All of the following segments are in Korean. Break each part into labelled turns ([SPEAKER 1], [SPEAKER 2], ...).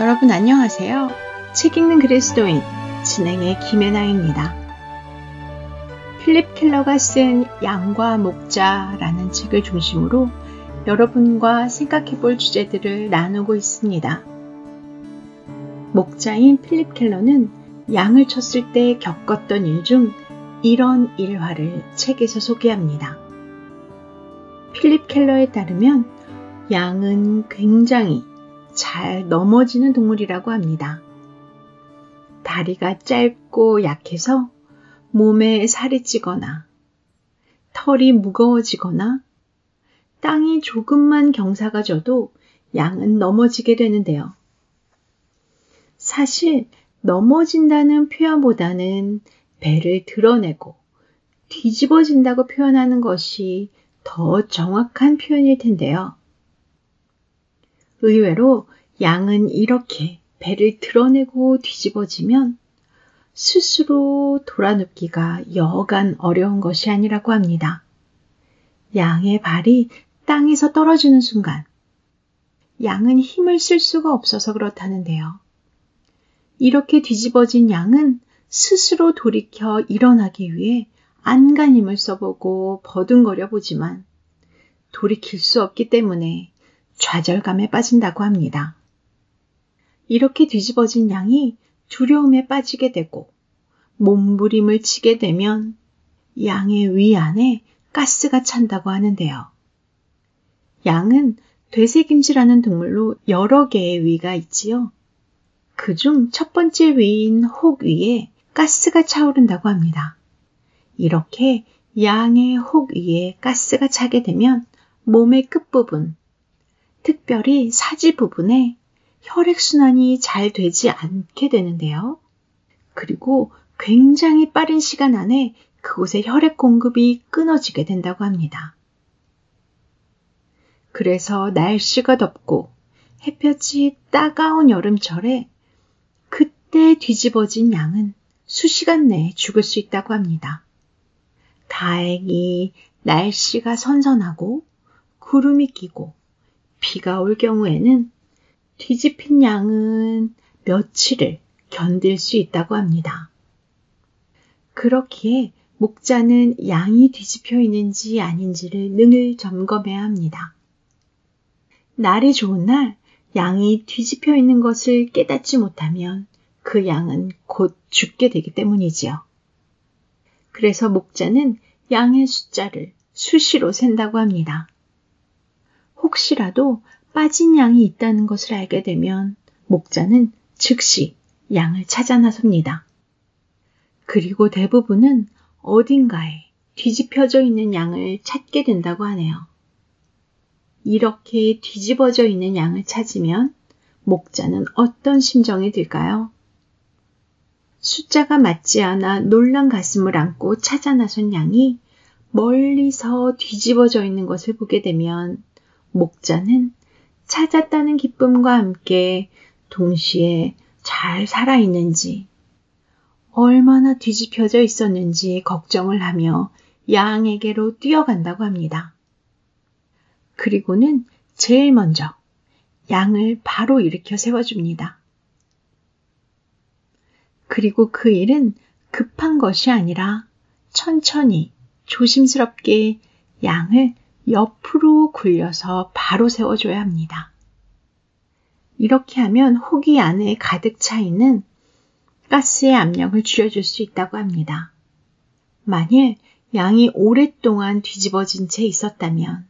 [SPEAKER 1] 여러분 안녕하세요. 책 읽는 그리스도인 진행의 김혜나입니다. 필립 켈러가 쓴 양과 목자라는 책을 중심으로 여러분과 생각해 볼 주제들을 나누고 있습니다. 목자인 필립 켈러는 양을 쳤을 때 겪었던 일 중 이런 일화를 책에서 소개합니다. 필립 켈러에 따르면 양은 굉장히 잘 넘어지는 동물이라고 합니다. 다리가 짧고 약해서 몸에 살이 찌거나 털이 무거워지거나 땅이 조금만 경사가 져도 양은 넘어지게 되는데요. 사실 넘어진다는 표현보다는 배를 드러내고 뒤집어진다고 표현하는 것이 더 정확한 표현일 텐데요. 의외로 양은 이렇게 배를 드러내고 뒤집어지면 스스로 돌아눕기가 여간 어려운 것이 아니라고 합니다. 양의 발이 땅에서 떨어지는 순간 양은 힘을 쓸 수가 없어서 그렇다는데요. 이렇게 뒤집어진 양은 스스로 돌이켜 일어나기 위해 안간힘을 써보고 버둥거려 보지만 돌이킬 수 없기 때문에 좌절감에 빠진다고 합니다. 이렇게 뒤집어진 양이 두려움에 빠지게 되고 몸부림을 치게 되면 양의 위 안에 가스가 찬다고 하는데요. 양은 되새김질하는 동물로 여러 개의 위가 있지요. 그 중 첫 번째 위인 혹 위에 가스가 차오른다고 합니다. 이렇게 양의 혹 위에 가스가 차게 되면 몸의 끝부분, 특별히 사지 부분에 혈액순환이 잘 되지 않게 되는데요. 그리고 굉장히 빠른 시간 안에 그곳에 혈액 공급이 끊어지게 된다고 합니다. 그래서 날씨가 덥고 햇볕이 따가운 여름철에 그때 뒤집어진 양은 수시간 내에 죽을 수 있다고 합니다. 다행히 날씨가 선선하고 구름이 끼고 비가 올 경우에는 뒤집힌 양은 며칠을 견딜 수 있다고 합니다. 그렇기에 목자는 양이 뒤집혀 있는지 아닌지를 늘 점검해야 합니다. 날이 좋은 날 양이 뒤집혀 있는 것을 깨닫지 못하면 그 양은 곧 죽게 되기 때문이지요. 그래서 목자는 양의 숫자를 수시로 센다고 합니다. 혹시라도 빠진 양이 있다는 것을 알게 되면 목자는 즉시 양을 찾아 나섭니다. 그리고 대부분은 어딘가에 뒤집혀져 있는 양을 찾게 된다고 하네요. 이렇게 뒤집어져 있는 양을 찾으면 목자는 어떤 심정이 들까요? 숫자가 맞지 않아 놀란 가슴을 안고 찾아 나선 양이 멀리서 뒤집어져 있는 것을 보게 되면 목자는 찾았다는 기쁨과 함께 동시에 잘 살아있는지, 얼마나 뒤집혀져 있었는지 걱정을 하며 양에게로 뛰어간다고 합니다. 그리고는 제일 먼저 양을 바로 일으켜 세워줍니다. 그리고 그 일은 급한 것이 아니라 천천히 조심스럽게 양을 옆으로 굴려서 바로 세워줘야 합니다. 이렇게 하면 호기 안에 가득 차 있는 가스의 압력을 줄여줄 수 있다고 합니다. 만일 양이 오랫동안 뒤집어진 채 있었다면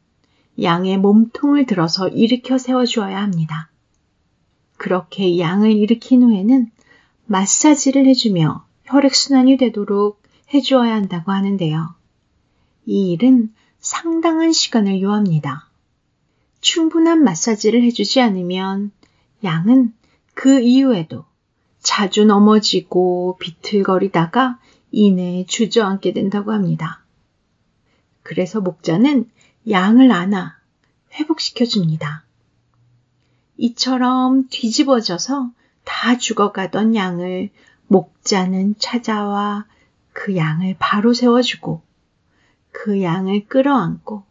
[SPEAKER 1] 양의 몸통을 들어서 일으켜 세워주어야 합니다. 그렇게 양을 일으킨 후에는 마사지를 해주며 혈액순환이 되도록 해주어야 한다고 하는데요. 이 일은 상당한 시간을 요합니다. 충분한 마사지를 해주지 않으면 양은 그 이후에도 자주 넘어지고 비틀거리다가 이내에 주저앉게 된다고 합니다. 그래서 목자는 양을 안아 회복시켜 줍니다. 이처럼 뒤집어져서 다 죽어가던 양을 목자는 찾아와 그 양을 바로 세워주고 그 양을 끌어안고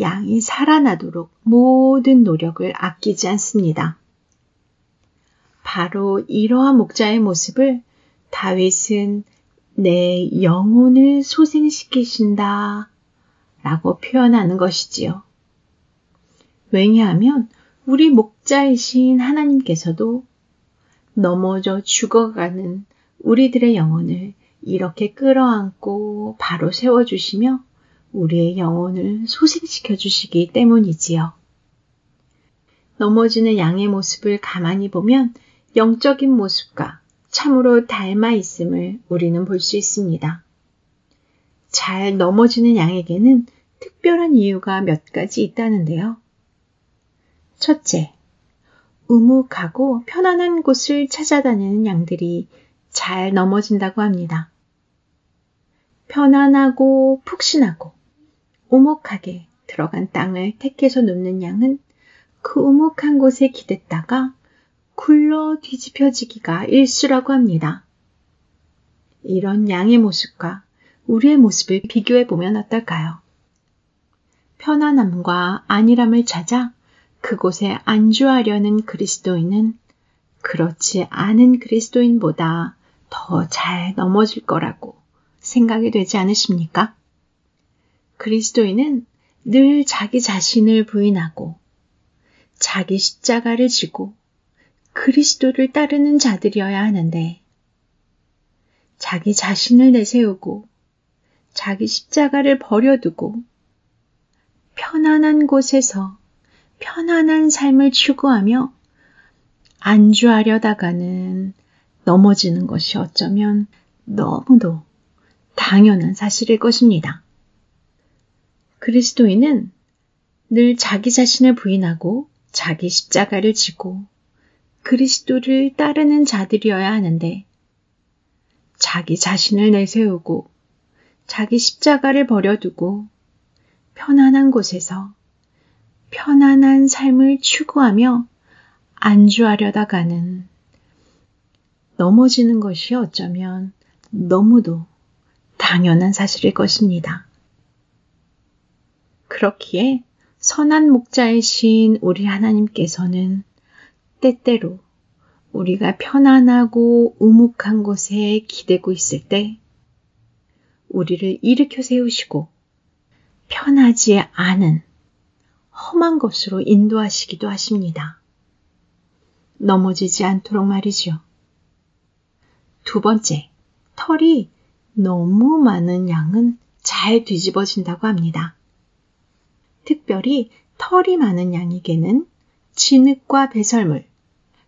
[SPEAKER 1] 양이 살아나도록 모든 노력을 아끼지 않습니다. 바로 이러한 목자의 모습을 다윗은 내 영혼을 소생시키신다 라고 표현하는 것이지요. 왜냐하면 우리 목자이신 하나님께서도 넘어져 죽어가는 우리들의 영혼을 이렇게 끌어안고 바로 세워주시며 우리의 영혼을 소생시켜 주시기 때문이지요. 넘어지는 양의 모습을 가만히 보면 영적인 모습과 참으로 닮아 있음을 우리는 볼 수 있습니다. 잘 넘어지는 양에게는 특별한 이유가 몇 가지 있다는데요. 첫째, 우묵하고 편안한 곳을 찾아다니는 양들이 잘 넘어진다고 합니다. 편안하고 푹신하고 오목하게 들어간 땅을 택해서 눕는 양은 그 우묵한 곳에 기댔다가 굴러 뒤집혀지기가 일수라고 합니다. 이런 양의 모습과 우리의 모습을 비교해 보면 어떨까요? 편안함과 안일함을 찾아 그곳에 안주하려는 그리스도인은 그렇지 않은 그리스도인보다 더 잘 넘어질 거라고 생각이 되지 않으십니까? 그리스도인은 늘 자기 자신을 부인하고 자기 십자가를 지고 그리스도를 따르는 자들이어야 하는데 자기 자신을 내세우고 자기 십자가를 버려두고 편안한 곳에서 편안한 삶을 추구하며 안주하려다가는 넘어지는 것이 어쩌면 너무도 당연한 사실일 것입니다. 그리스도인은 늘 자기 자신을 부인하고 자기 십자가를 지고 그리스도를 따르는 자들이어야 하는데 자기 자신을 내세우고 자기 십자가를 버려두고 편안한 곳에서 편안한 삶을 추구하며 안주하려다 가는 넘어지는 것이 어쩌면 너무도 당연한 사실일 것입니다. 그렇기에 선한 목자이신 우리 하나님께서는 때때로 우리가 편안하고 우묵한 곳에 기대고 있을 때 우리를 일으켜 세우시고 편하지 않은 험한 곳으로 인도하시기도 하십니다. 넘어지지 않도록 말이죠. 두 번째, 털이 너무 많은 양은 잘 뒤집어진다고 합니다. 특별히 털이 많은 양에게는 진흙과 배설물,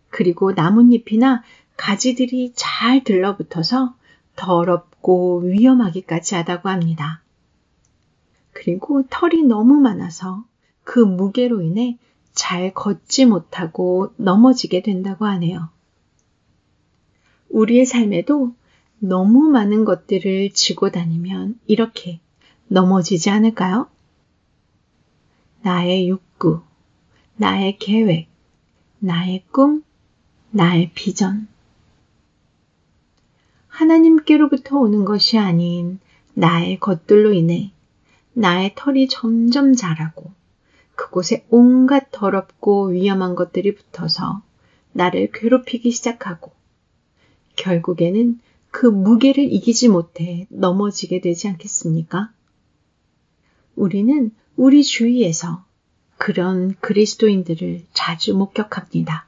[SPEAKER 1] 그리고 나뭇잎이나 가지들이 잘 들러붙어서 더럽고 위험하기까지 하다고 합니다. 그리고 털이 너무 많아서 그 무게로 인해 잘 걷지 못하고 넘어지게 된다고 하네요. 우리의 삶에도 너무 많은 것들을 지고 다니면 이렇게 넘어지지 않을까요? 나의 욕구, 나의 계획, 나의 꿈, 나의 비전. 하나님께로부터 오는 것이 아닌 나의 것들로 인해 나의 털이 점점 자라고 그곳에 온갖 더럽고 위험한 것들이 붙어서 나를 괴롭히기 시작하고 결국에는 그 무게를 이기지 못해 넘어지게 되지 않겠습니까? 우리는 우리 주위에서 그런 그리스도인들을 자주 목격합니다.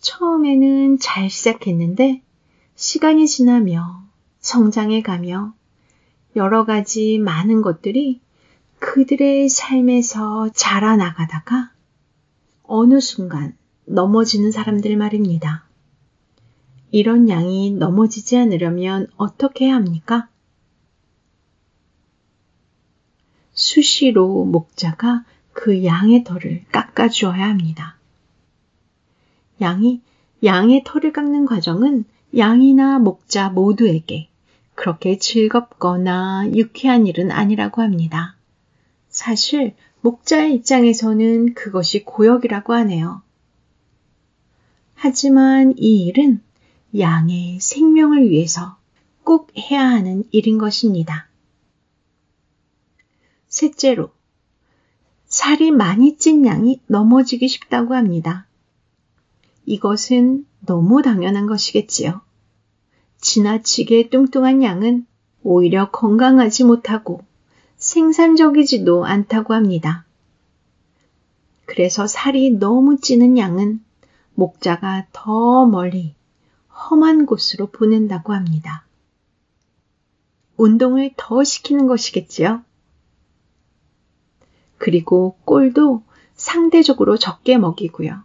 [SPEAKER 1] 처음에는 잘 시작했는데 시간이 지나며 성장해 가며 여러 가지 많은 것들이 그들의 삶에서 자라나가다가 어느 순간 넘어지는 사람들 말입니다. 이런 양이 넘어지지 않으려면 어떻게 해야 합니까? 수시로 목자가 그 양의 털을 깎아주어야 합니다. 양이 양의 털을 깎는 과정은 양이나 목자 모두에게 그렇게 즐겁거나 유쾌한 일은 아니라고 합니다. 사실 목자의 입장에서는 그것이 고역이라고 하네요. 하지만 이 일은 양의 생명을 위해서 꼭 해야 하는 일인 것입니다. 셋째로, 살이 많이 찐 양이 넘어지기 쉽다고 합니다. 이것은 너무 당연한 것이겠지요. 지나치게 뚱뚱한 양은 오히려 건강하지 못하고 생산적이지도 않다고 합니다. 그래서 살이 너무 찌는 양은 목자가 더 멀리 험한 곳으로 보낸다고 합니다. 운동을 더 시키는 것이겠지요. 그리고 꼴도 상대적으로 적게 먹이고요.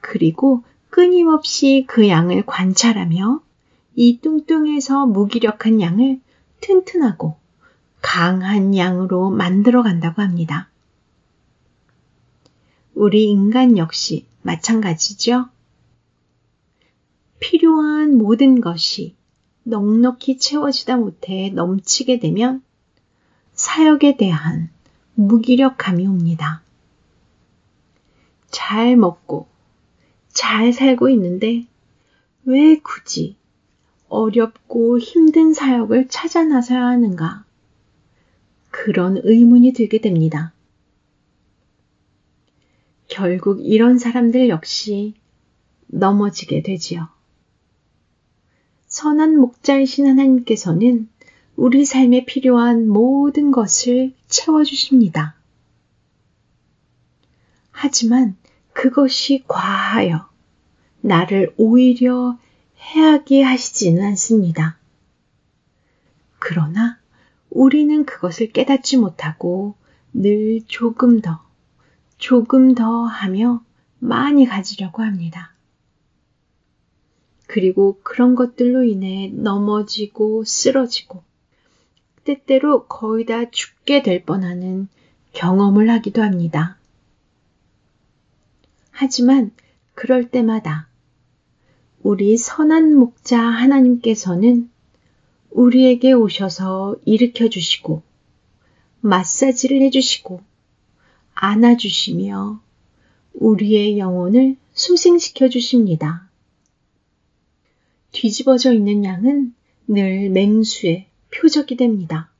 [SPEAKER 1] 그리고 끊임없이 그 양을 관찰하며 이 뚱뚱해서 무기력한 양을 튼튼하고 강한 양으로 만들어 간다고 합니다. 우리 인간 역시 마찬가지죠. 필요한 모든 것이 넉넉히 채워지다 못해 넘치게 되면 사역에 대한 무기력감이 옵니다. 잘 먹고 잘 살고 있는데 왜 굳이 어렵고 힘든 사역을 찾아 나서야 하는가? 그런 의문이 들게 됩니다. 결국 이런 사람들 역시 넘어지게 되지요. 선한 목자이신 하나님께서는 우리 삶에 필요한 모든 것을 채워주십니다. 하지만 그것이 과하여 나를 오히려 해하게 하시지는 않습니다. 그러나 우리는 그것을 깨닫지 못하고 늘 조금 더, 조금 더 하며 많이 가지려고 합니다. 그리고 그런 것들로 인해 넘어지고 쓰러지고 때때로 거의 다 죽게 될 뻔하는 경험을 하기도 합니다. 하지만 그럴 때마다 우리 선한 목자 하나님께서는 우리에게 오셔서 일으켜 주시고 마사지를 해 주시고 안아 주시며 우리의 영혼을 소생시켜 주십니다. 뒤집어져 있는 양은 늘 맹수의 표적이 됩니다.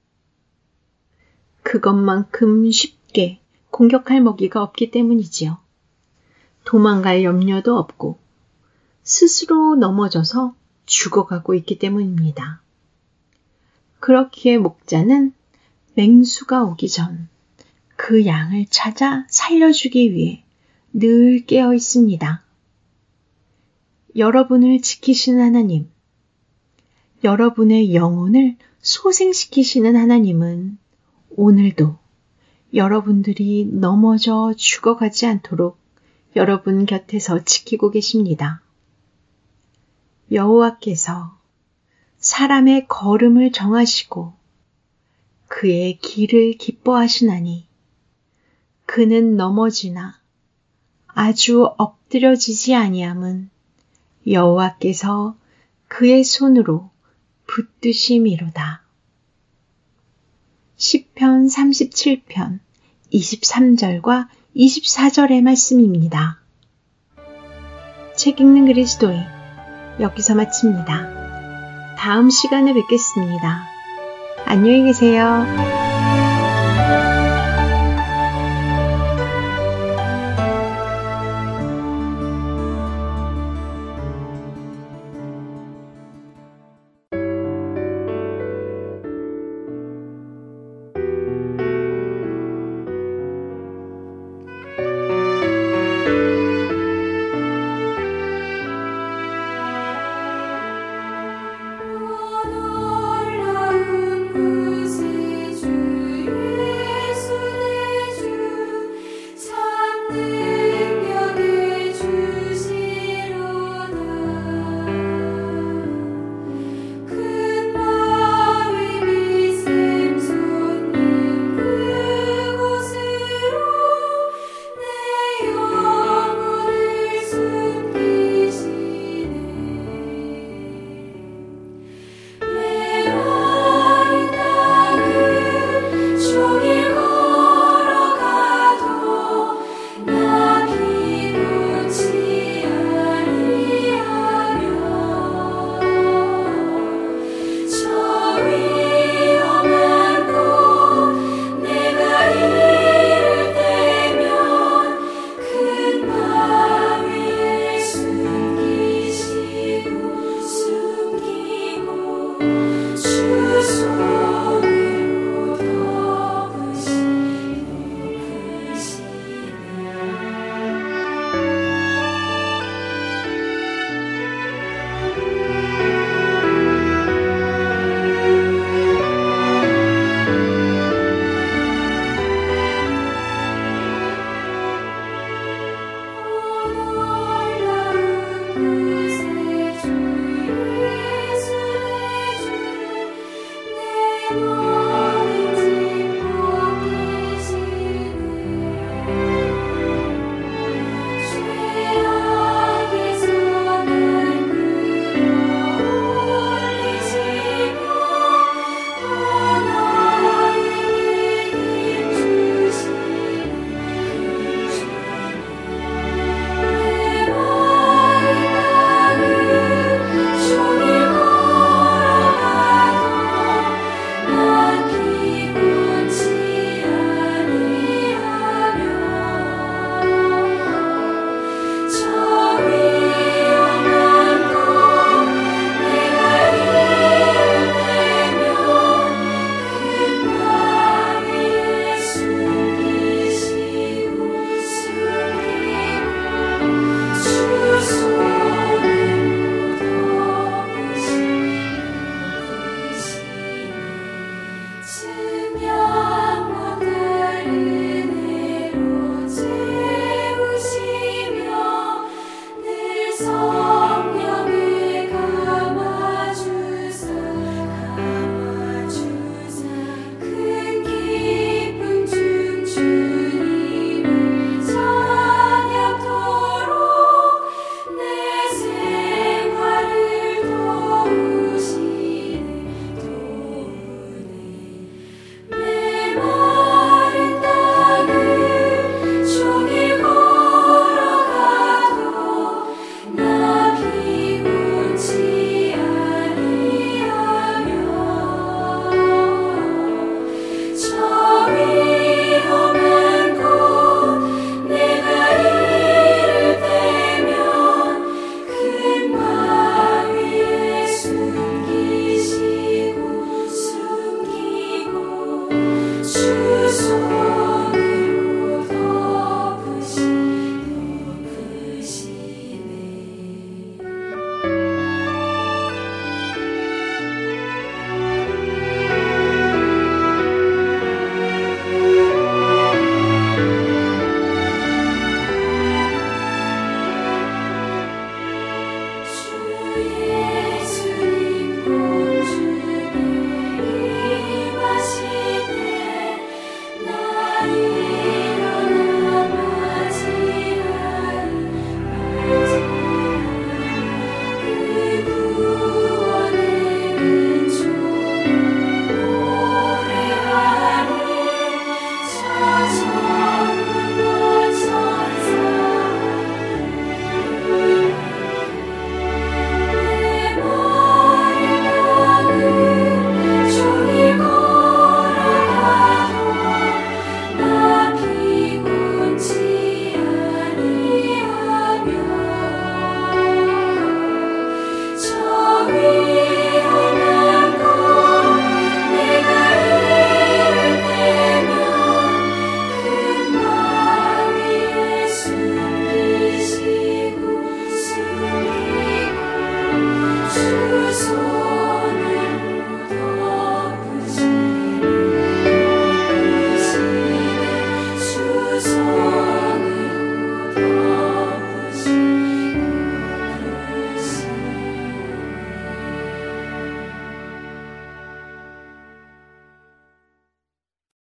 [SPEAKER 1] 그것만큼 쉽게 공격할 먹이가 없기 때문이지요. 도망갈 염려도 없고 스스로 넘어져서 죽어가고 있기 때문입니다. 그렇기에 목자는 맹수가 오기 전 그 양을 찾아 살려주기 위해 늘 깨어 있습니다. 여러분을 지키시는 하나님, 여러분의 영혼을 소생시키시는 하나님은 오늘도 여러분들이 넘어져 죽어가지 않도록 여러분 곁에서 지키고 계십니다. 여호와께서 사람의 걸음을 정하시고 그의 길을 기뻐하시나니 그는 넘어지나 아주 엎드려지지 아니함은 여호와께서 그의 손으로 붙드심이로다. 10편 37편 23절과 24절의 말씀입니다. 책 읽는 그리스도인 여기서 마칩니다. 다음 시간에 뵙겠습니다. 안녕히 계세요.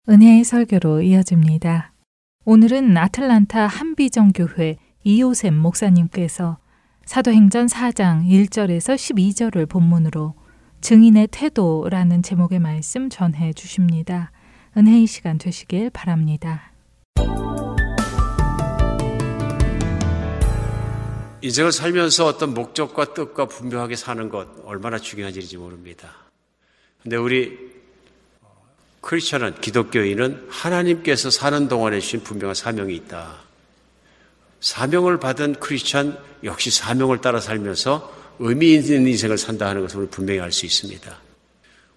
[SPEAKER 2] 은혜의 설교로 이어집니다. 오늘은 아틀란타 한비정교회 이호샘 목사님께서 사도행전 4장 1절에서 12절을 본문으로 증인의 태도라는 제목의 말씀 전해 주십니다. 은혜의 시간 되시길 바랍니다.
[SPEAKER 3] 인생을 살면서 어떤 목적과 뜻과 분명하게 사는 것 얼마나 중요한 일인지 모릅니다. 근데 우리 크리스천은 기독교인은 하나님께서 사는 동안에 주신 분명한 사명이 있다. 사명을 받은 크리스천 역시 사명을 따라 살면서 의미 있는 인생을 산다 하는 것을 우리 분명히 알 수 있습니다.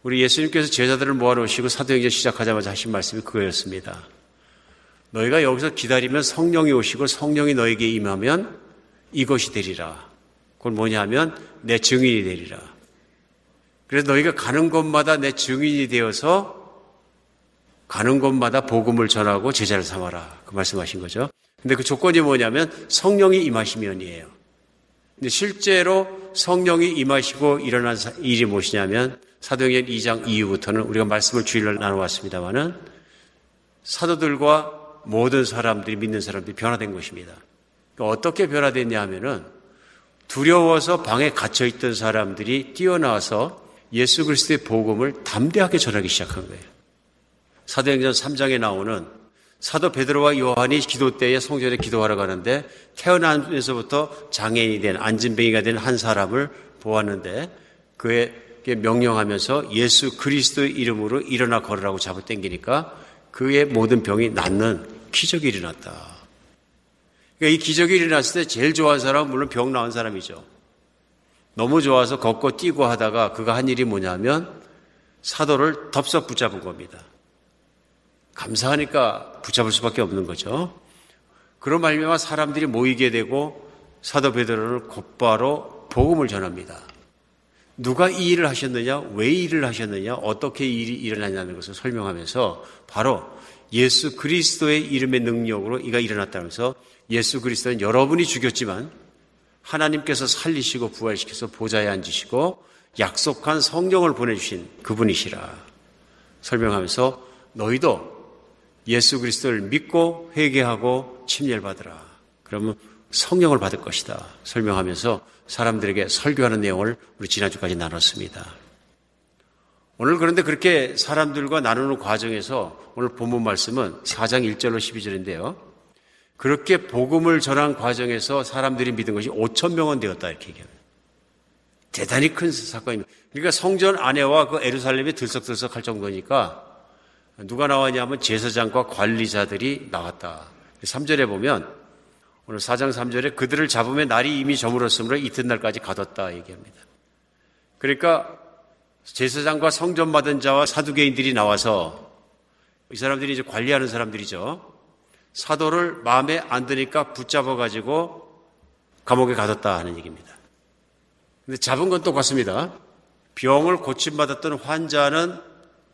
[SPEAKER 3] 우리 예수님께서 제자들을 모아놓으시고 사도행전 시작하자마자 하신 말씀이 그거였습니다. 너희가 여기서 기다리면 성령이 오시고 성령이 너에게 임하면 이것이 되리라. 그건 뭐냐 하면 내 증인이 되리라. 그래서 너희가 가는 곳마다 내 증인이 되어서 가는 곳마다 복음을 전하고 제자를 삼아라. 그 말씀하신 거죠. 근데 그 조건이 뭐냐면 성령이 임하시면이에요. 근데 실제로 성령이 임하시고 일어난 일이 무엇이냐면 사도행전 2장 이후부터는 우리가 말씀을 주일날 나눠왔습니다만은 사도들과 모든 사람들이 믿는 사람들이 변화된 것입니다. 그러니까 어떻게 변화됐냐 하면은 두려워서 방에 갇혀 있던 사람들이 뛰어나와서 예수 그리스도의 복음을 담대하게 전하기 시작한 거예요. 사도행전 3장에 나오는 사도 베드로와 요한이 기도 때에 성전에 기도하러 가는데 태어나면서부터 장애인이 된 안진뱅이가 된 한 사람을 보았는데 그에게 명령하면서 예수 그리스도의 이름으로 일어나 걸으라고 잡아 당기니까 그의 모든 병이 낫는 기적이 일어났다. 그러니까 이 기적이 일어났을 때 제일 좋아하는 사람은 물론 병 나은 사람이죠. 너무 좋아서 걷고 뛰고 하다가 그가 한 일이 뭐냐면 사도를 덥석 붙잡은 겁니다. 감사하니까 붙잡을 수밖에 없는 거죠. 그런 말미암아 사람들이 모이게 되고 사도 베드로를 곧바로 복음을 전합니다. 누가 이 일을 하셨느냐, 왜이 일을 하셨느냐, 어떻게 이 일이 일어났냐는 것을 설명하면서 바로 예수 그리스도의 이름의 능력으로 이가 일어났다면서 예수 그리스도는 여러분이 죽였지만 하나님께서 살리시고 부활시켜서 보좌에 앉으시고 약속한 성령을 보내주신 그분이시라 설명하면서 너희도 예수 그리스도를 믿고 회개하고 침례받으라. 그러면 성령을 받을 것이다. 설명하면서 사람들에게 설교하는 내용을 우리 지난주까지 나눴습니다. 오늘 그런데 그렇게 사람들과 나누는 과정에서 오늘 본문 말씀은 4장 1절로 12절인데요. 그렇게 복음을 전한 과정에서 사람들이 믿은 것이 5천 명은 되었다 이렇게 얘기합니다. 대단히 큰 사건입니다. 그러니까 성전 안에와 그 에루살렘이 들썩들썩 할 정도니까 누가 나왔냐면 제사장과 관리자들이 나왔다. 3절에 보면 오늘 4장 3절에 그들을 잡으면 날이 이미 저물었으므로 이튿날까지 가뒀다 얘기합니다. 그러니까 제사장과 성전 받은 자와 사두개인들이 나와서 이 사람들이 이제 관리하는 사람들이죠. 사도를 마음에 안 드니까 붙잡아 가지고 감옥에 가뒀다 하는 얘기입니다. 근데 잡은 건 똑같습니다. 병을 고침받았던 환자는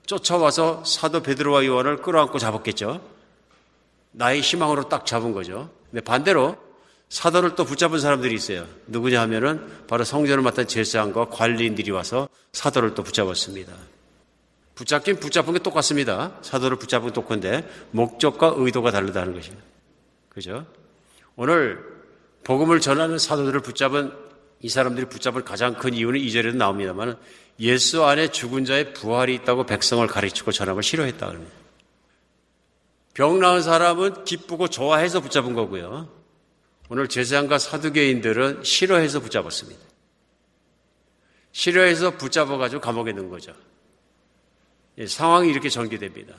[SPEAKER 3] 쫓아와서 사도 베드로와 요한을 끌어안고 잡았겠죠. 나의 희망으로 딱 잡은 거죠. 근데 반대로 사도를 또 붙잡은 사람들이 있어요. 누구냐 하면은 바로 성전을 맡은 제사장과 관리인들이 와서 사도를 또 붙잡았습니다. 붙잡긴 붙잡은 게 똑같습니다. 사도를 붙잡은 게 똑같은데 목적과 의도가 다르다는 것입니다. 그죠? 오늘 복음을 전하는 사도들을 붙잡은 이 사람들이 붙잡을 가장 큰 이유는 이절에도 나옵니다만 예수 안에 죽은 자의 부활이 있다고 백성을 가르치고 전함을 싫어했다 그럽니다. 병 나은 사람은 기쁘고 좋아해서 붙잡은 거고요. 오늘 제사장과 사두개인들은 싫어해서 붙잡았습니다. 싫어해서 붙잡아가지고 감옥에 넣은 거죠. 예, 상황이 이렇게 전개됩니다.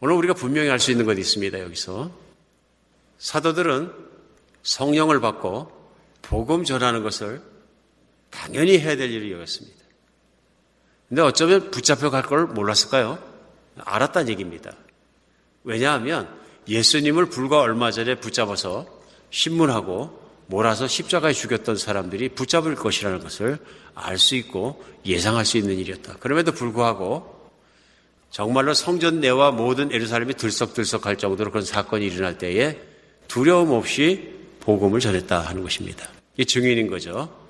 [SPEAKER 3] 오늘 우리가 분명히 알 수 있는 것이 있습니다. 여기서 사도들은 성령을 받고 복음 전하는 것을 당연히 해야 될 일을 여겼습니다. 근데 어쩌면 붙잡혀 갈 걸 몰랐을까요? 알았다는 얘기입니다. 왜냐하면 예수님을 불과 얼마 전에 붙잡아서 신문하고 몰아서 십자가에 죽였던 사람들이 붙잡을 것이라는 것을 알 수 있고 예상할 수 있는 일이었다. 그럼에도 불구하고 정말로 성전 내와 모든 에루살렘이 들썩들썩할 정도로 그런 사건이 일어날 때에 두려움 없이 복음을 전했다 하는 것입니다. 이게 증인인 거죠.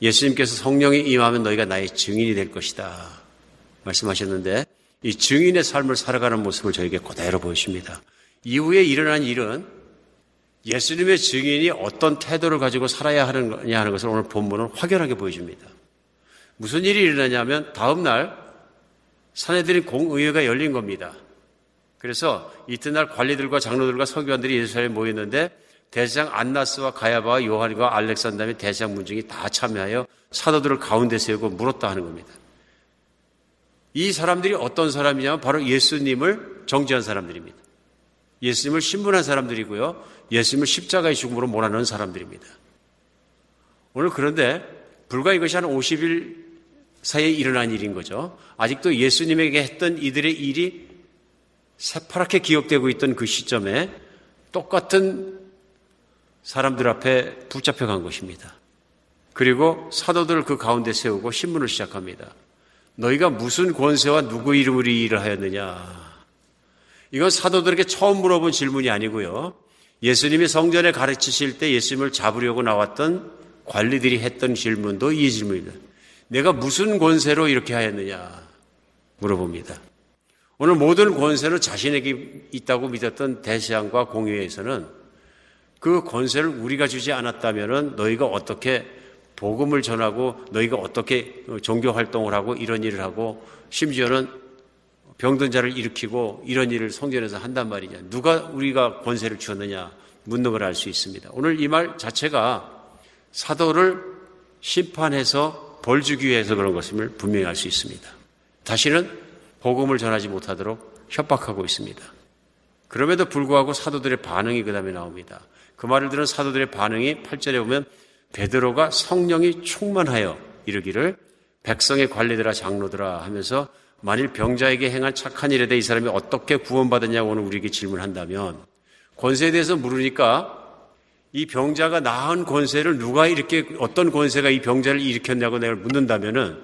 [SPEAKER 3] 예수님께서 성령이 임하면 너희가 나의 증인이 될 것이다. 말씀하셨는데 이 증인의 삶을 살아가는 모습을 저에게 그대로 보여줍니다. 이후에 일어난 일은 예수님의 증인이 어떤 태도를 가지고 살아야 하느냐 하는 것을 오늘 본문은 확연하게 보여줍니다. 무슨 일이 일어나냐면 다음 날 사내들인 공의회가 열린 겁니다. 그래서 이튿날 관리들과 장로들과 서기관들이 예루살렘에 모였는데 대장 안나스와 가야바와 요한과 알렉산더 및 대장 문중이 다 참여하여 사도들을 가운데 세우고 물었다 하는 겁니다. 이 사람들이 어떤 사람이냐면 바로 예수님을 정지한 사람들입니다. 예수님을 신분한 사람들이고요. 예수님을 십자가의 죽음으로 몰아넣은 사람들입니다. 오늘 그런데 불과 이것이 한 50일 사이에 일어난 일인 거죠. 아직도 예수님에게 했던 이들의 일이 새파랗게 기억되고 있던 그 시점에 똑같은 사람들 앞에 붙잡혀 간 것입니다. 그리고 사도들을 그 가운데 세우고 신문을 시작합니다. 너희가 무슨 권세와 누구 이름으로 일을 하였느냐? 이건 사도들에게 처음 물어본 질문이 아니고요. 예수님이 성전에 가르치실 때 예수님을 잡으려고 나왔던 관리들이 했던 질문도 이 질문입니다. 내가 무슨 권세로 이렇게 하였느냐 물어봅니다. 오늘 모든 권세는 자신에게 있다고 믿었던 대시안과 공유에서는 그 권세를 우리가 주지 않았다면 너희가 어떻게 복음을 전하고 너희가 어떻게 종교 활동을 하고 이런 일을 하고 심지어는 병든 자를 일으키고 이런 일을 성전에서 한단 말이냐. 누가 우리가 권세를 주었느냐 묻는 걸 알 수 있습니다. 오늘 이 말 자체가 사도를 심판해서 벌 주기 위해서 그런 것임을 분명히 알 수 있습니다. 다시는 복음을 전하지 못하도록 협박하고 있습니다. 그럼에도 불구하고 사도들의 반응이 그 다음에 나옵니다. 그 말을 들은 사도들의 반응이 8절에 보면 베드로가 성령이 충만하여 이르기를 백성의 관리들아 장로들아 하면서 만일 병자에게 행한 착한 일에 대해 이 사람이 어떻게 구원받았냐고 오늘 우리에게 질문한다면 권세에 대해서 물으니까 이 병자가 나은 권세를 누가 이렇게 어떤 권세가 이 병자를 일으켰냐고 내가 묻는다면은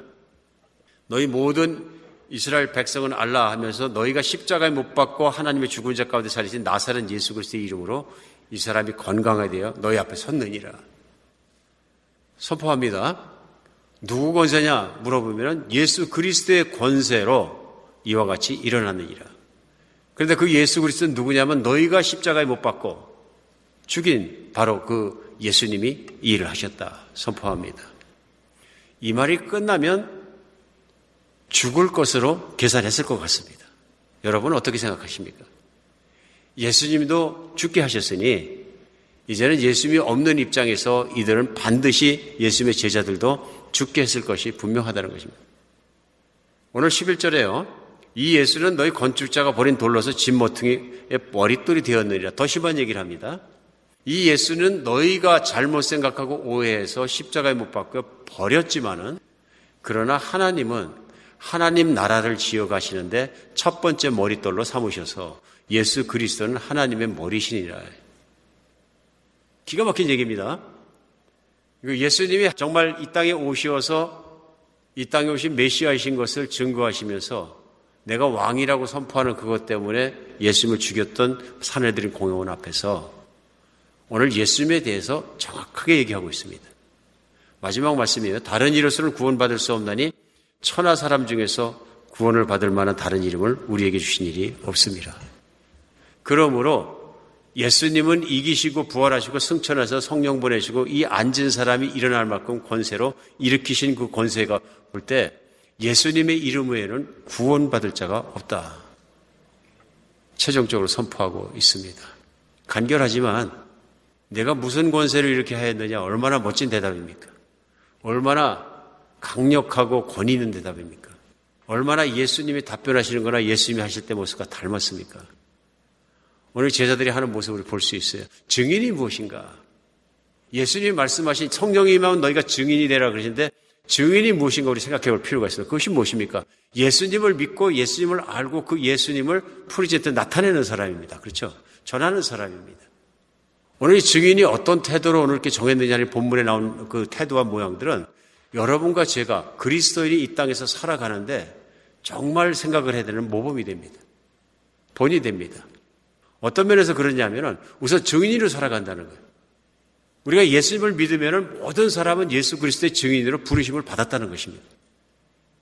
[SPEAKER 3] 너희 모든 이스라엘 백성은 알라 하면서 너희가 십자가에 못 박고 하나님의 죽은 자 가운데 살리신 나사렛 예수 그리스도의 이름으로 이 사람이 건강하게 되어 너희 앞에 섰느니라. 선포합니다. 누구 권세냐 물어보면 예수 그리스도의 권세로 이와 같이 일어났느니라. 그런데 그 예수 그리스도는 누구냐면 너희가 십자가에 못 박고 죽인 바로 그 예수님이 이 일을 하셨다 선포합니다. 이 말이 끝나면 죽을 것으로 계산했을 것 같습니다. 여러분은 어떻게 생각하십니까? 예수님도 죽게 하셨으니 이제는 예수님이 없는 입장에서 이들은 반드시 예수님의 제자들도 죽게 했을 것이 분명하다는 것입니다. 오늘 11절에요. 이 예수는 너희 건축자가 버린 돌로서 진모퉁이의 머릿돌이 되었느니라. 더 심한 얘기를 합니다. 이 예수는 너희가 잘못 생각하고 오해해서 십자가에 못 박혀 버렸지만은 그러나 하나님은 하나님 나라를 지어 가시는데 첫 번째 머릿돌로 삼으셔서 예수 그리스도는 하나님의 머리신이라. 기가 막힌 얘기입니다. 예수님이 정말 이 땅에 오셔서 이 땅에 오신 메시아이신 것을 증거하시면서 내가 왕이라고 선포하는 그것 때문에 예수님을 죽였던 사내들인 공용원 앞에서 오늘 예수님에 대해서 정확하게 얘기하고 있습니다. 마지막 말씀이에요. 다른 이로서는 구원받을 수 없나니 천하 사람 중에서 구원을 받을 만한 다른 이름을 우리에게 주신 일이 없습니다. 그러므로 예수님은 이기시고 부활하시고 승천하셔 성령 보내시고 이 앉은 사람이 일어날 만큼 권세로 일으키신 그 권세가 볼 때 예수님의 이름 외에는 구원받을 자가 없다. 최종적으로 선포하고 있습니다. 간결하지만 내가 무슨 권세를 이렇게 하였느냐 얼마나 멋진 대답입니까? 얼마나 강력하고 권위 있는 대답입니까? 얼마나 예수님이 답변하시는 거나 예수님이 하실 때 모습과 닮았습니까? 오늘 제자들이 하는 모습을 볼 수 있어요. 증인이 무엇인가? 예수님이 말씀하신 성령이 임하면 너희가 증인이 되라 그러시는데 증인이 무엇인가 우리 생각해 볼 필요가 있어요. 그것이 무엇입니까? 예수님을 믿고 예수님을 알고 그 예수님을 present 나타내는 사람입니다. 그렇죠? 전하는 사람입니다. 오늘 이 증인이 어떤 태도로 오늘 이렇게 전했느냐는 본문에 나온 그 태도와 모양들은 여러분과 제가 그리스도인이 이 땅에서 살아가는데 정말 생각을 해야 되는 모범이 됩니다. 본이 됩니다. 어떤 면에서 그러냐면은 우선 증인으로 살아간다는 거예요. 우리가 예수님을 믿으면 모든 사람은 예수 그리스도의 증인으로 부르심을 받았다는 것입니다.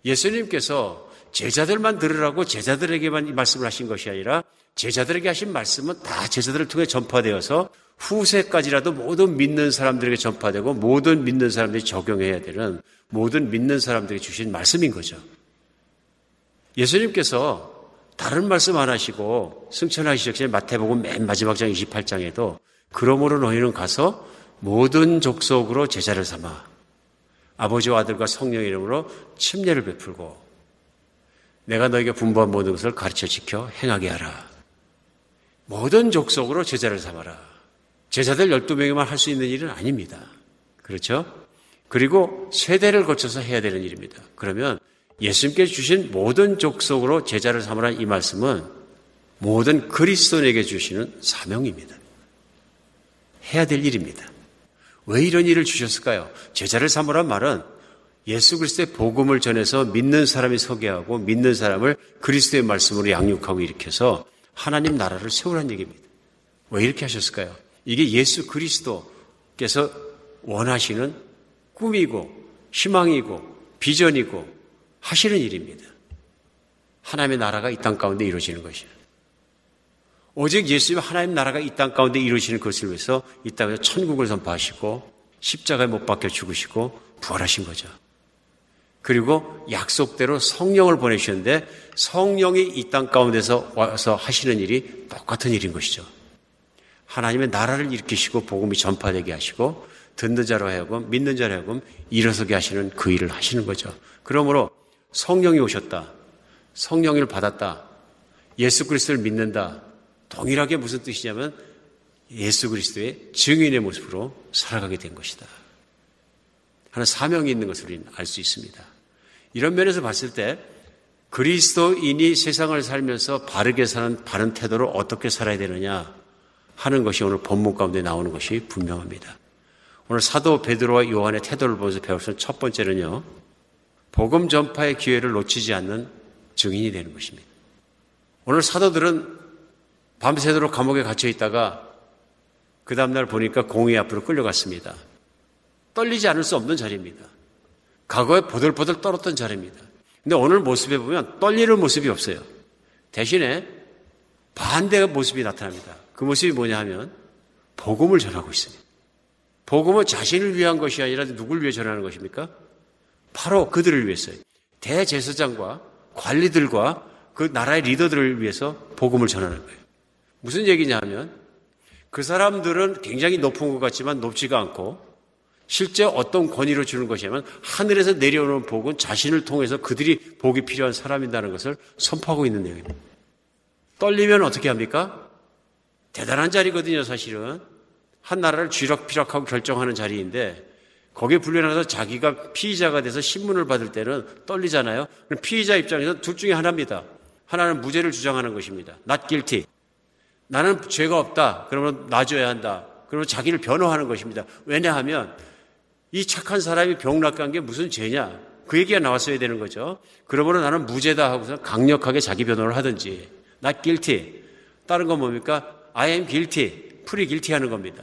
[SPEAKER 3] 예수님께서 제자들만 들으라고 제자들에게만 이 말씀을 하신 것이 아니라 제자들에게 하신 말씀은 다 제자들을 통해 전파되어서 후세까지라도 모든 믿는 사람들에게 전파되고 모든 믿는 사람들이 적용해야 되는 모든 믿는 사람들에게 주신 말씀인 거죠. 예수님께서 다른 말씀 안 하시고 승천하시기 전에 마태복음 맨 마지막 장 28장에도 그러므로 너희는 가서 모든 족속으로 제자를 삼아 아버지와 아들과 성령 이름으로 침례를 베풀고 내가 너에게 분부한 모든 것을 가르쳐 지켜 행하게 하라. 모든 족속으로 제자를 삼아라. 제자들 12명이만 할 수 있는 일은 아닙니다. 그렇죠? 그리고 세대를 거쳐서 해야 되는 일입니다. 그러면 예수님께 주신 모든 족속으로 제자를 삼으라는 이 말씀은 모든 그리스도인에게 주시는 사명입니다. 해야 될 일입니다. 왜 이런 일을 주셨을까요? 제자를 삼으란 말은 예수 그리스도의 복음을 전해서 믿는 사람이 서게 하고 믿는 사람을 그리스도의 말씀으로 양육하고 일으켜서 하나님 나라를 세우라는 얘기입니다. 왜 이렇게 하셨을까요? 이게 예수 그리스도께서 원하시는 꿈이고 희망이고 비전이고 하시는 일입니다. 하나님의 나라가 이 땅 가운데 이루어지는 것이에요. 오직 예수님 하나님 나라가 이 땅 가운데 이루어지는 것을 위해서 이 땅에서 천국을 선포하시고 십자가에 못 박혀 죽으시고 부활하신 거죠. 그리고 약속대로 성령을 보내주셨는데 성령이 이 땅 가운데서 와서 하시는 일이 똑같은 일인 것이죠. 하나님의 나라를 일으키시고 복음이 전파되게 하시고 듣는 자로 하여금 믿는 자로 하여금 일어서게 하시는 그 일을 하시는 거죠. 그러므로 성령이 오셨다. 성령을 받았다. 예수 그리스도를 믿는다. 동일하게 무슨 뜻이냐면 예수 그리스도의 증인의 모습으로 살아가게 된 것이다. 하는 사명이 있는 것을 우리는 알 수 있습니다. 이런 면에서 봤을 때 그리스도인이 세상을 살면서 바르게 사는 바른 태도를 어떻게 살아야 되느냐 하는 것이 오늘 본문 가운데 나오는 것이 분명합니다. 오늘 사도 베드로와 요한의 태도를 보면서 배울 수 있는 첫 번째는요. 복음 전파의 기회를 놓치지 않는 증인이 되는 것입니다. 오늘 사도들은 밤새도록 감옥에 갇혀 있다가 그 다음날 보니까 공의 앞으로 끌려갔습니다. 떨리지 않을 수 없는 자리입니다. 과거에 보들보들 떨었던 자리입니다. 근데 오늘 모습에 보면 떨리는 모습이 없어요. 대신에 반대의 모습이 나타납니다. 그 모습이 뭐냐 하면 복음을 전하고 있습니다. 복음은 자신을 위한 것이 아니라 누굴 위해 전하는 것입니까? 바로 그들을 위해서요. 대제사장과 관리들과 그 나라의 리더들을 위해서 복음을 전하는 거예요. 무슨 얘기냐 하면 그 사람들은 굉장히 높은 것 같지만 높지가 않고 실제 어떤 권위로 주는 것이냐면 하늘에서 내려오는 복은 자신을 통해서 그들이 복이 필요한 사람이라는 것을 선포하고 있는 내용입니다. 떨리면 어떻게 합니까? 대단한 자리거든요, 사실은. 한 나라를 쥐락피락하고 결정하는 자리인데 거기에 불려나가서 자기가 피의자가 돼서 신문을 받을 때는 떨리잖아요. 피의자 입장에서 둘 중에 하나입니다. 하나는 무죄를 주장하는 것입니다. not guilty. 나는 죄가 없다. 그러면 놔줘야 한다. 그러면 자기를 변호하는 것입니다. 왜냐하면 이 착한 사람이 병락한 게 무슨 죄냐? 그 얘기가 나왔어야 되는 거죠. 그러므로 나는 무죄다 하고서 강력하게 자기 변호를 하든지, not guilty. 다른 건 뭡니까? I am guilty. 풀이 guilty 하는 겁니다.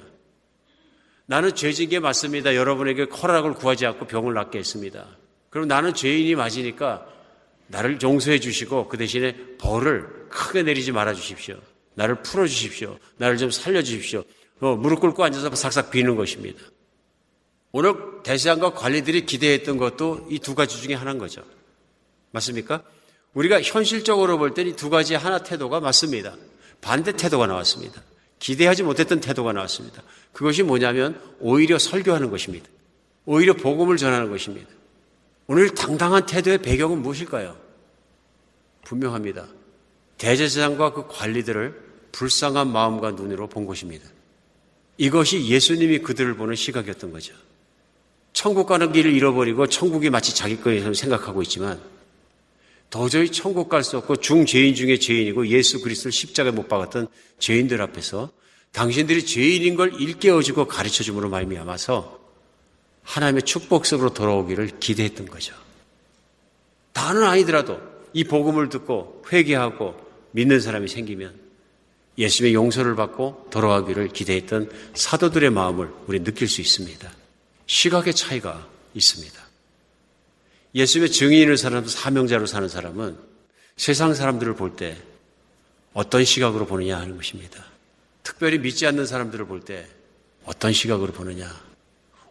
[SPEAKER 3] 나는 죄진 게 맞습니다. 여러분에게 허락을 구하지 않고 병을 낫게 했습니다. 그럼 나는 죄인이 맞으니까 나를 용서해 주시고 그 대신에 벌을 크게 내리지 말아 주십시오. 나를 풀어 주십시오. 나를 좀 살려 주십시오. 어, 무릎 꿇고 앉아서 삭삭 비는 것입니다. 오늘 대세장과 관리들이 기대했던 것도 이 두 가지 중에 하나인 거죠. 맞습니까? 우리가 현실적으로 볼 때는 이 두 가지 하나 태도가 맞습니다. 반대 태도가 나왔습니다. 기대하지 못했던 태도가 나왔습니다. 그것이 뭐냐면 오히려 설교하는 것입니다. 오히려 복음을 전하는 것입니다. 오늘 당당한 태도의 배경은 무엇일까요? 분명합니다. 대제사장과 그 관리들을 불쌍한 마음과 눈으로 본 것입니다. 이것이 예수님이 그들을 보는 시각이었던 거죠. 천국 가는 길을 잃어버리고 천국이 마치 자기 거에서 생각하고 있지만 도저히 천국 갈 수 없고 중죄인 중에 죄인이고 예수 그리스도를 십자가에 못 박았던 죄인들 앞에서 당신들이 죄인인 걸 일깨워주고 가르쳐 줌으로 말미암아서 하나님의 축복 속으로 돌아오기를 기대했던 거죠. 다는 아니더라도 이 복음을 듣고 회개하고 믿는 사람이 생기면 예수님의 용서를 받고 돌아가기를 기대했던 사도들의 마음을 우리 느낄 수 있습니다. 시각의 차이가 있습니다. 예수님의 증인을 사는 사명자로 사는 사람은 세상 사람들을 볼 때 어떤 시각으로 보느냐 하는 것입니다. 특별히 믿지 않는 사람들을 볼 때 어떤 시각으로 보느냐.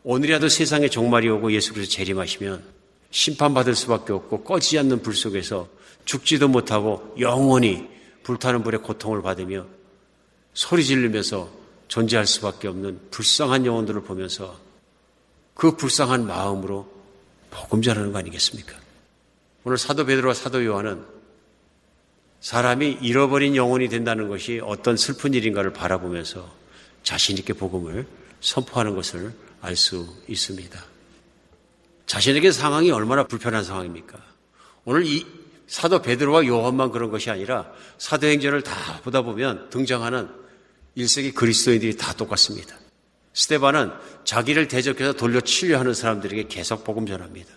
[SPEAKER 3] 오늘이라도 세상에 종말이 오고 예수 그리스도 재림하시면 심판받을 수밖에 없고 꺼지지 않는 불 속에서 죽지도 못하고 영원히 불타는 불의 고통을 받으며 소리 지르면서 존재할 수밖에 없는 불쌍한 영혼들을 보면서 그 불쌍한 마음으로 복음 전하는 거 아니겠습니까? 오늘 사도 베드로와 사도 요한은 사람이 잃어버린 영혼이 된다는 것이 어떤 슬픈 일인가를 바라보면서 자신 있게 복음을 선포하는 것을 알 수 있습니다. 자신에게 상황이 얼마나 불편한 상황입니까? 오늘 이 사도 베드로와 요한만 그런 것이 아니라 사도행전을 다 보다 보면 등장하는 일세기 그리스도인들이 다 똑같습니다. 스테반은 자기를 대적해서 돌려 치려 하는 사람들에게 계속 복음 전합니다.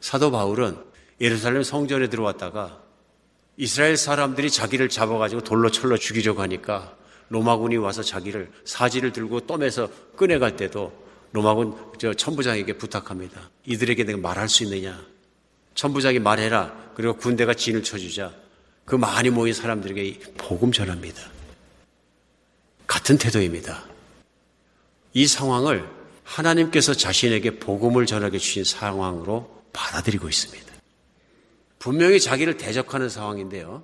[SPEAKER 3] 사도 바울은 예루살렘 성전에 들어왔다가 이스라엘 사람들이 자기를 잡아가지고 돌로 철로 죽이려고 하니까 로마군이 와서 자기를 사지를 들고 떠매서 꺼내갈 때도 로마군 저 천부장에게 부탁합니다. 이들에게 내가 말할 수 있느냐? 천부장이 말해라. 그리고 군대가 진을 쳐주자. 그 많이 모인 사람들에게 복음 전합니다. 같은 태도입니다. 이 상황을 하나님께서 자신에게 복음을 전하게 주신 상황으로 받아들이고 있습니다. 분명히 자기를 대적하는 상황인데요.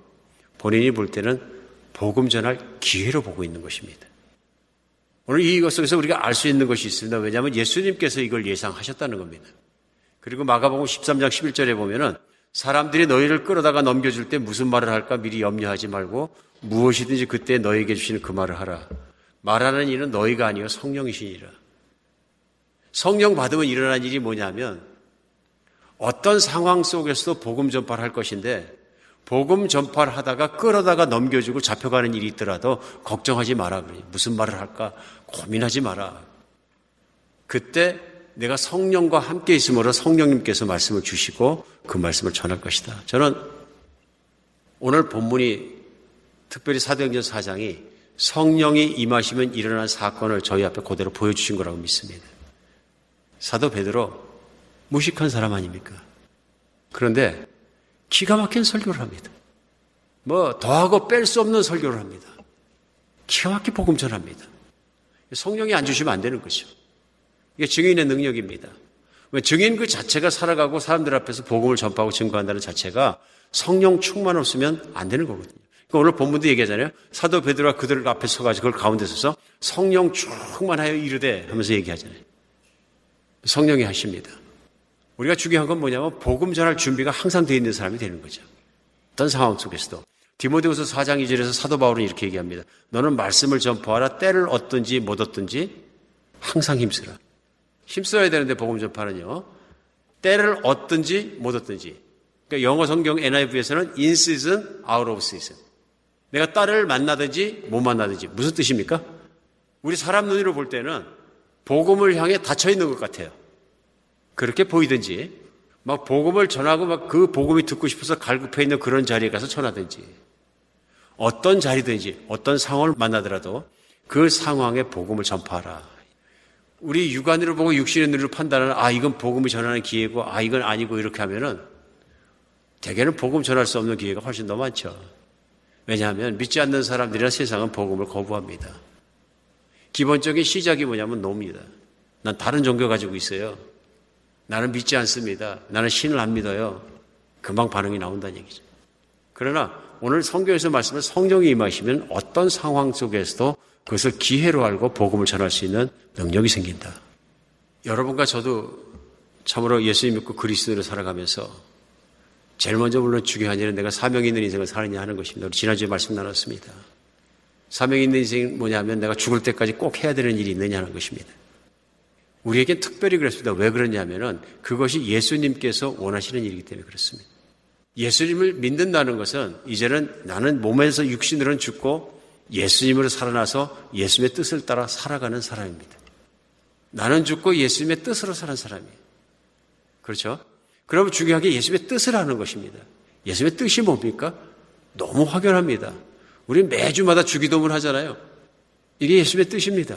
[SPEAKER 3] 본인이 볼 때는 복음 전할 기회로 보고 있는 것입니다. 오늘 이것 속에서 우리가 알 수 있는 것이 있습니다. 왜냐하면 예수님께서 이걸 예상하셨다는 겁니다. 그리고 마가복음 13장 11절에 보면은 사람들이 너희를 끌어다가 넘겨줄 때 무슨 말을 할까 미리 염려하지 말고 무엇이든지 그때 너에게 주시는 그 말을 하라. 말하는 일은 너희가 아니요 성령이시니라. 성령 받으면 일어난 일이 뭐냐면 어떤 상황 속에서도 복음 전파를 할 것인데 복음 전파를 하다가 끌어다가 넘겨주고 잡혀가는 일이 있더라도 걱정하지 마라. 무슨 말을 할까 고민하지 마라. 그때 내가 성령과 함께 있으므로 성령님께서 말씀을 주시고 그 말씀을 전할 것이다. 저는 오늘 본문이 특별히 사도행전 4장이 성령이 임하시면 일어난 사건을 저희 앞에 그대로 보여주신 거라고 믿습니다. 사도 베드로 무식한 사람 아닙니까? 그런데 기가 막힌 설교를 합니다. 뭐 더하고 뺄 수 없는 설교를 합니다. 기가 막히게 복음 전합니다. 성령이 안 주시면 안 되는 거죠. 이게 증인의 능력입니다. 증인 그 자체가 살아가고 사람들 앞에서 복음을 전파하고 증거한다는 자체가 성령 충만 없으면 안 되는 거거든요. 그러니까 오늘 본문도 얘기하잖아요. 사도 베드로가 그들 앞에 서가지고 그걸 가운데 서서 성령 충만하여 이르되 하면서 얘기하잖아요. 성령이 하십니다. 우리가 중요한 건 뭐냐면 복음 전할 준비가 항상 되어 있는 사람이 되는 거죠. 어떤 상황 속에서도. 디모데후서 4장 2절에서 사도 바울은 이렇게 얘기합니다. 너는 말씀을 전파하라 때를 얻든지 못 얻든지 항상 힘쓰라. 힘써야 되는데 복음 전파는요. 때를 얻든지 못 얻든지. 그러니까 영어 성경 NIV에서는 in season, out of season. 내가 딸을 만나든지 못 만나든지 무슨 뜻입니까? 우리 사람 눈으로 볼 때는 복음을 향해 닫혀 있는 것 같아요. 그렇게 보이든지 막 복음을 전하고 막 그 복음이 듣고 싶어서 갈급해 있는 그런 자리에 가서 전하든지 어떤 자리든지 어떤 상황을 만나더라도 그 상황에 복음을 전파하라. 우리 육안으로 보고 육신의 눈으로 판단하는 아 이건 복음을 전하는 기회고 아 이건 아니고 이렇게 하면은 대개는 복음 전할 수 없는 기회가 훨씬 더 많죠. 왜냐하면 믿지 않는 사람들이나 세상은 복음을 거부합니다. 기본적인 시작이 뭐냐면 노입니다. 난 다른 종교 가지고 있어요. 나는 믿지 않습니다. 나는 신을 안 믿어요. 금방 반응이 나온다는 얘기죠. 그러나 오늘 성경에서 말씀을 성령이 임하시면 어떤 상황 속에서도 그것을 기회로 알고 복음을 전할 수 있는 능력이 생긴다. 여러분과 저도 참으로 예수님 믿고 그리스도로 살아가면서 제일 먼저 물론 중요한 일은 내가 사명 있는 인생을 살느냐 하는 것입니다. 우리 지난주에 말씀 나눴습니다. 사명 있는 인생이 뭐냐면 내가 죽을 때까지 꼭 해야 되는 일이 있느냐 하는 것입니다. 우리에게 특별히 그렇습니다. 왜 그러냐면은 그것이 예수님께서 원하시는 일이기 때문에 그렇습니다. 예수님을 믿는다는 것은 이제는 나는 몸에서 육신으로는 죽고 예수님으로 살아나서 예수님의 뜻을 따라 살아가는 사람입니다. 나는 죽고 예수님의 뜻으로 사는 사람이에요. 그렇죠? 그러면 중요한 게 예수님의 뜻을 하는 것입니다. 예수님의 뜻이 뭡니까? 너무 확연합니다. 우리 매주마다 주기도문 하잖아요. 이게 예수님의 뜻입니다.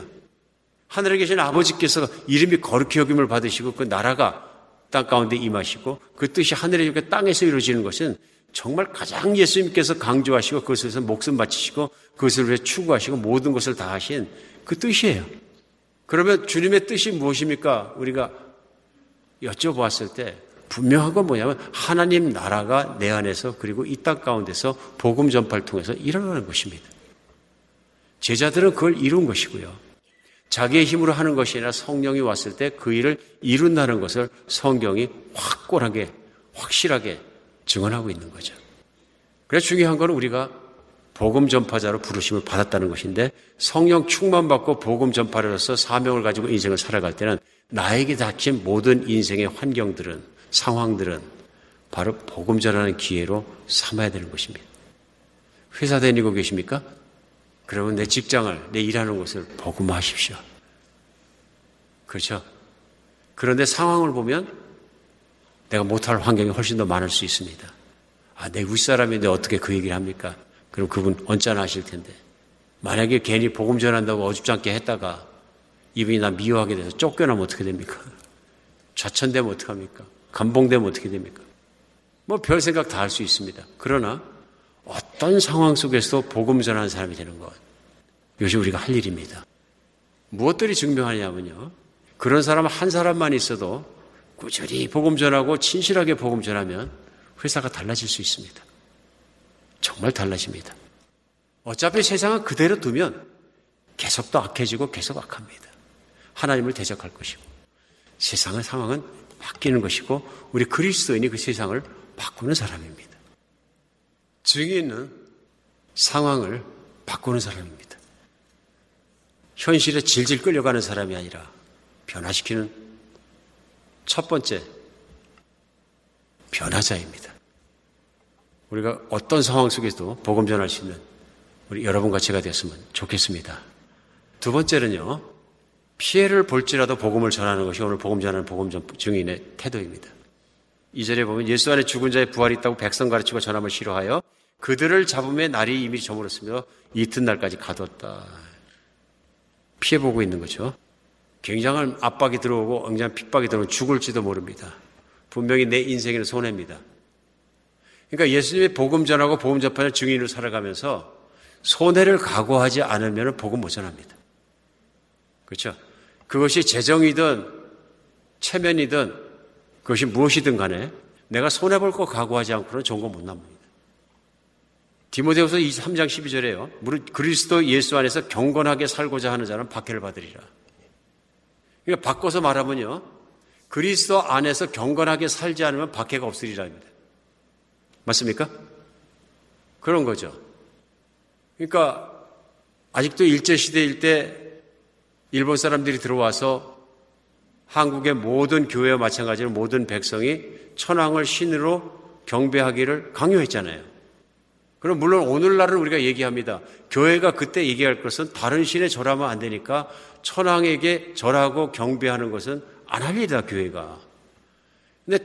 [SPEAKER 3] 하늘에 계신 아버지께서 이름이 거룩히 여김을 받으시고 그 나라가 땅 가운데 임하시고 그 뜻이 하늘에 이렇게 땅에서 이루어지는 것은 정말 가장 예수님께서 강조하시고 그것에서 목숨 바치시고 그것을 위해 추구하시고 모든 것을 다 하신 그 뜻이에요. 그러면 주님의 뜻이 무엇입니까? 우리가 여쭤보았을 때 분명한 건 뭐냐면 하나님 나라가 내 안에서 그리고 이 땅 가운데서 복음 전파를 통해서 일어나는 것입니다. 제자들은 그걸 이룬 것이고요. 자기의 힘으로 하는 것이 아니라 성령이 왔을 때 그 일을 이룬다는 것을 성경이 확고하게, 확실하게 증언하고 있는 거죠. 그래서 중요한 것은 우리가 복음 전파자로 부르심을 받았다는 것인데 성령 충만 받고 복음 전파로서 사명을 가지고 인생을 살아갈 때는 나에게 닥친 모든 인생의 환경들은 상황들은 바로 복음 전하는 기회로 삼아야 되는 것입니다. 회사 다니고 계십니까? 그러면 내 직장을, 내 일하는 곳을 복음하십시오. 그렇죠? 그런데 상황을 보면 내가 못할 환경이 훨씬 더 많을 수 있습니다. 아, 내 윗사람인데 어떻게 그 얘기를 합니까? 그럼 그분 언짢아 하실 텐데. 만약에 괜히 복음 전한다고 어줍지 않게 했다가 이분이 나 미워하게 돼서 쫓겨나면 어떻게 됩니까? 좌천되면 어떡합니까? 감봉되면 어떻게 됩니까? 뭐 별 생각 다 할 수 있습니다. 그러나 어떤 상황 속에서 복음 전하는 사람이 되는 것. 이것이 우리가 할 일입니다. 무엇들이 증명하냐면요. 그런 사람 한 사람만 있어도 꾸준히 복음 전하고 친실하게 복음 전하면 회사가 달라질 수 있습니다. 정말 달라집니다. 어차피 세상은 그대로 두면 계속 더 악해지고 계속 악합니다. 하나님을 대적할 것이고 세상의 상황은 바뀌는 것이고 우리 그리스도인이 그 세상을 바꾸는 사람입니다. 증인은 상황을 바꾸는 사람입니다. 현실에 질질 끌려가는 사람이 아니라 변화시키는 첫 번째 변화자입니다. 우리가 어떤 상황 속에서도 복음 전할 수 있는 우리 여러분과 제가 되었으면 좋겠습니다. 두 번째는요, 피해를 볼지라도 복음을 전하는 것이 오늘 복음 전하는 복음 증인의 태도입니다. 이절에 보면 예수 안에 죽은 자의 부활이 있다고 백성 가르치고 전함을 싫어하여 그들을 잡음에 날이 이미 저물었으며 이튿날까지 가뒀다. 피해보고 있는 거죠. 굉장한 압박이 들어오고 엉장한 핍박이 들어오면 죽을지도 모릅니다. 분명히 내 인생에는 손해입니다. 그러니까 예수님의 복음 전하고 복음 접하는 증인으로 살아가면서 손해를 각오하지 않으면 복음 못 전합니다. 그렇죠? 그것이 재정이든 체면이든 그것이 무엇이든 간에 내가 손해볼 거 각오하지 않고는 좋은 거못 남습니다. 디모데후서 3장 12절에요. 무릇 그리스도 예수 안에서 경건하게 살고자 하는 자는 박해를 받으리라. 그러니까 바꿔서 말하면요. 그리스도 안에서 경건하게 살지 않으면 박해가 없으리라입니다. 맞습니까? 그런 거죠. 그러니까 아직도 일제시대일 때 일본 사람들이 들어와서 한국의 모든 교회와 마찬가지로 모든 백성이 천황을 신으로 경배하기를 강요했잖아요. 그럼 물론 오늘날은 우리가 얘기합니다. 교회가 그때 얘기할 것은 다른 신에 절하면 안 되니까 천황에게 절하고 경배하는 것은 안 합니다, 교회가. 근데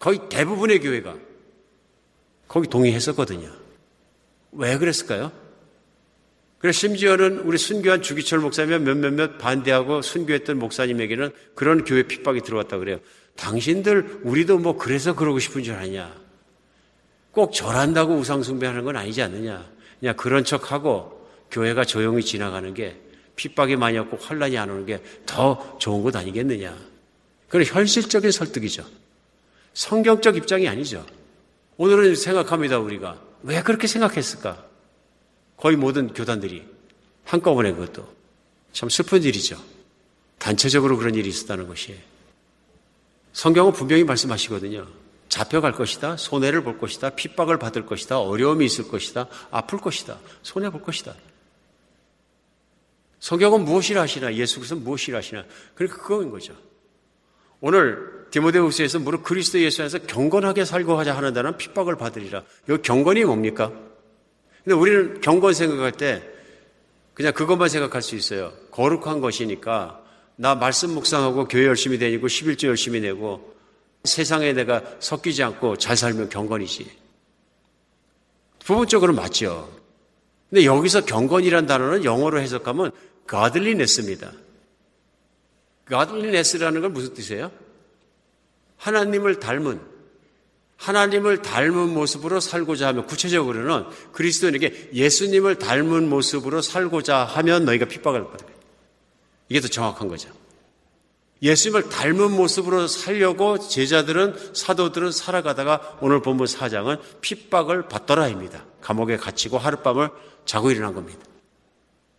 [SPEAKER 3] 거의 대부분의 교회가 거기 동의했었거든요. 왜 그랬을까요? 그래서 심지어는 우리 순교한 주기철 목사면 몇몇몇 반대하고 순교했던 목사님에게는 그런 교회 핍박이 들어왔다 그래요. 당신들 우리도 뭐 그래서 그러고 싶은 줄 아냐? 꼭 절한다고 우상숭배하는 건 아니지 않느냐? 그냥 그런 척하고 교회가 조용히 지나가는 게 핍박이 많이 없고 환란이 안 오는 게 더 좋은 것 아니겠느냐? 그건 현실적인 설득이죠. 성경적 입장이 아니죠. 오늘은 생각합니다, 우리가. 왜 그렇게 생각했을까? 거의 모든 교단들이 한꺼번에 그것도 참 슬픈 일이죠. 단체적으로 그런 일이 있었다는 것이. 성경은 분명히 말씀하시거든요. 잡혀갈 것이다. 손해를 볼 것이다. 핍박을 받을 것이다. 어려움이 있을 것이다. 아플 것이다. 손해 볼 것이다. 성경은 무엇이라 하시나? 예수께서 무엇이라 하시나? 그러니까 그거인 거죠. 오늘 디모데후서에서 무릇 그리스도 예수 안에서 경건하게 살고 하자 하는 다는 핍박을 받으리라. 이 경건이 뭡니까? 근데 우리는 경건 생각할 때 그냥 그것만 생각할 수 있어요. 거룩한 것이니까 나 말씀 묵상하고 교회 열심히 다니고 11조 열심히 내고 세상에 내가 섞이지 않고 잘 살면 경건이지. 부분적으로 맞죠. 근데 여기서 경건이란 단어는 영어로 해석하면 godliness입니다. godliness라는 건 무슨 뜻이에요? 하나님을 닮은 하나님을 닮은 모습으로 살고자 하면 구체적으로는 그리스도인에게 예수님을 닮은 모습으로 살고자 하면 너희가 핍박을 받을 거예요. 이게 더 정확한 거죠. 예수님을 닮은 모습으로 살려고 제자들은 사도들은 살아가다가 오늘 본문 사장은 핍박을 받더라입니다. 감옥에 갇히고 하룻밤을 자고 일어난 겁니다.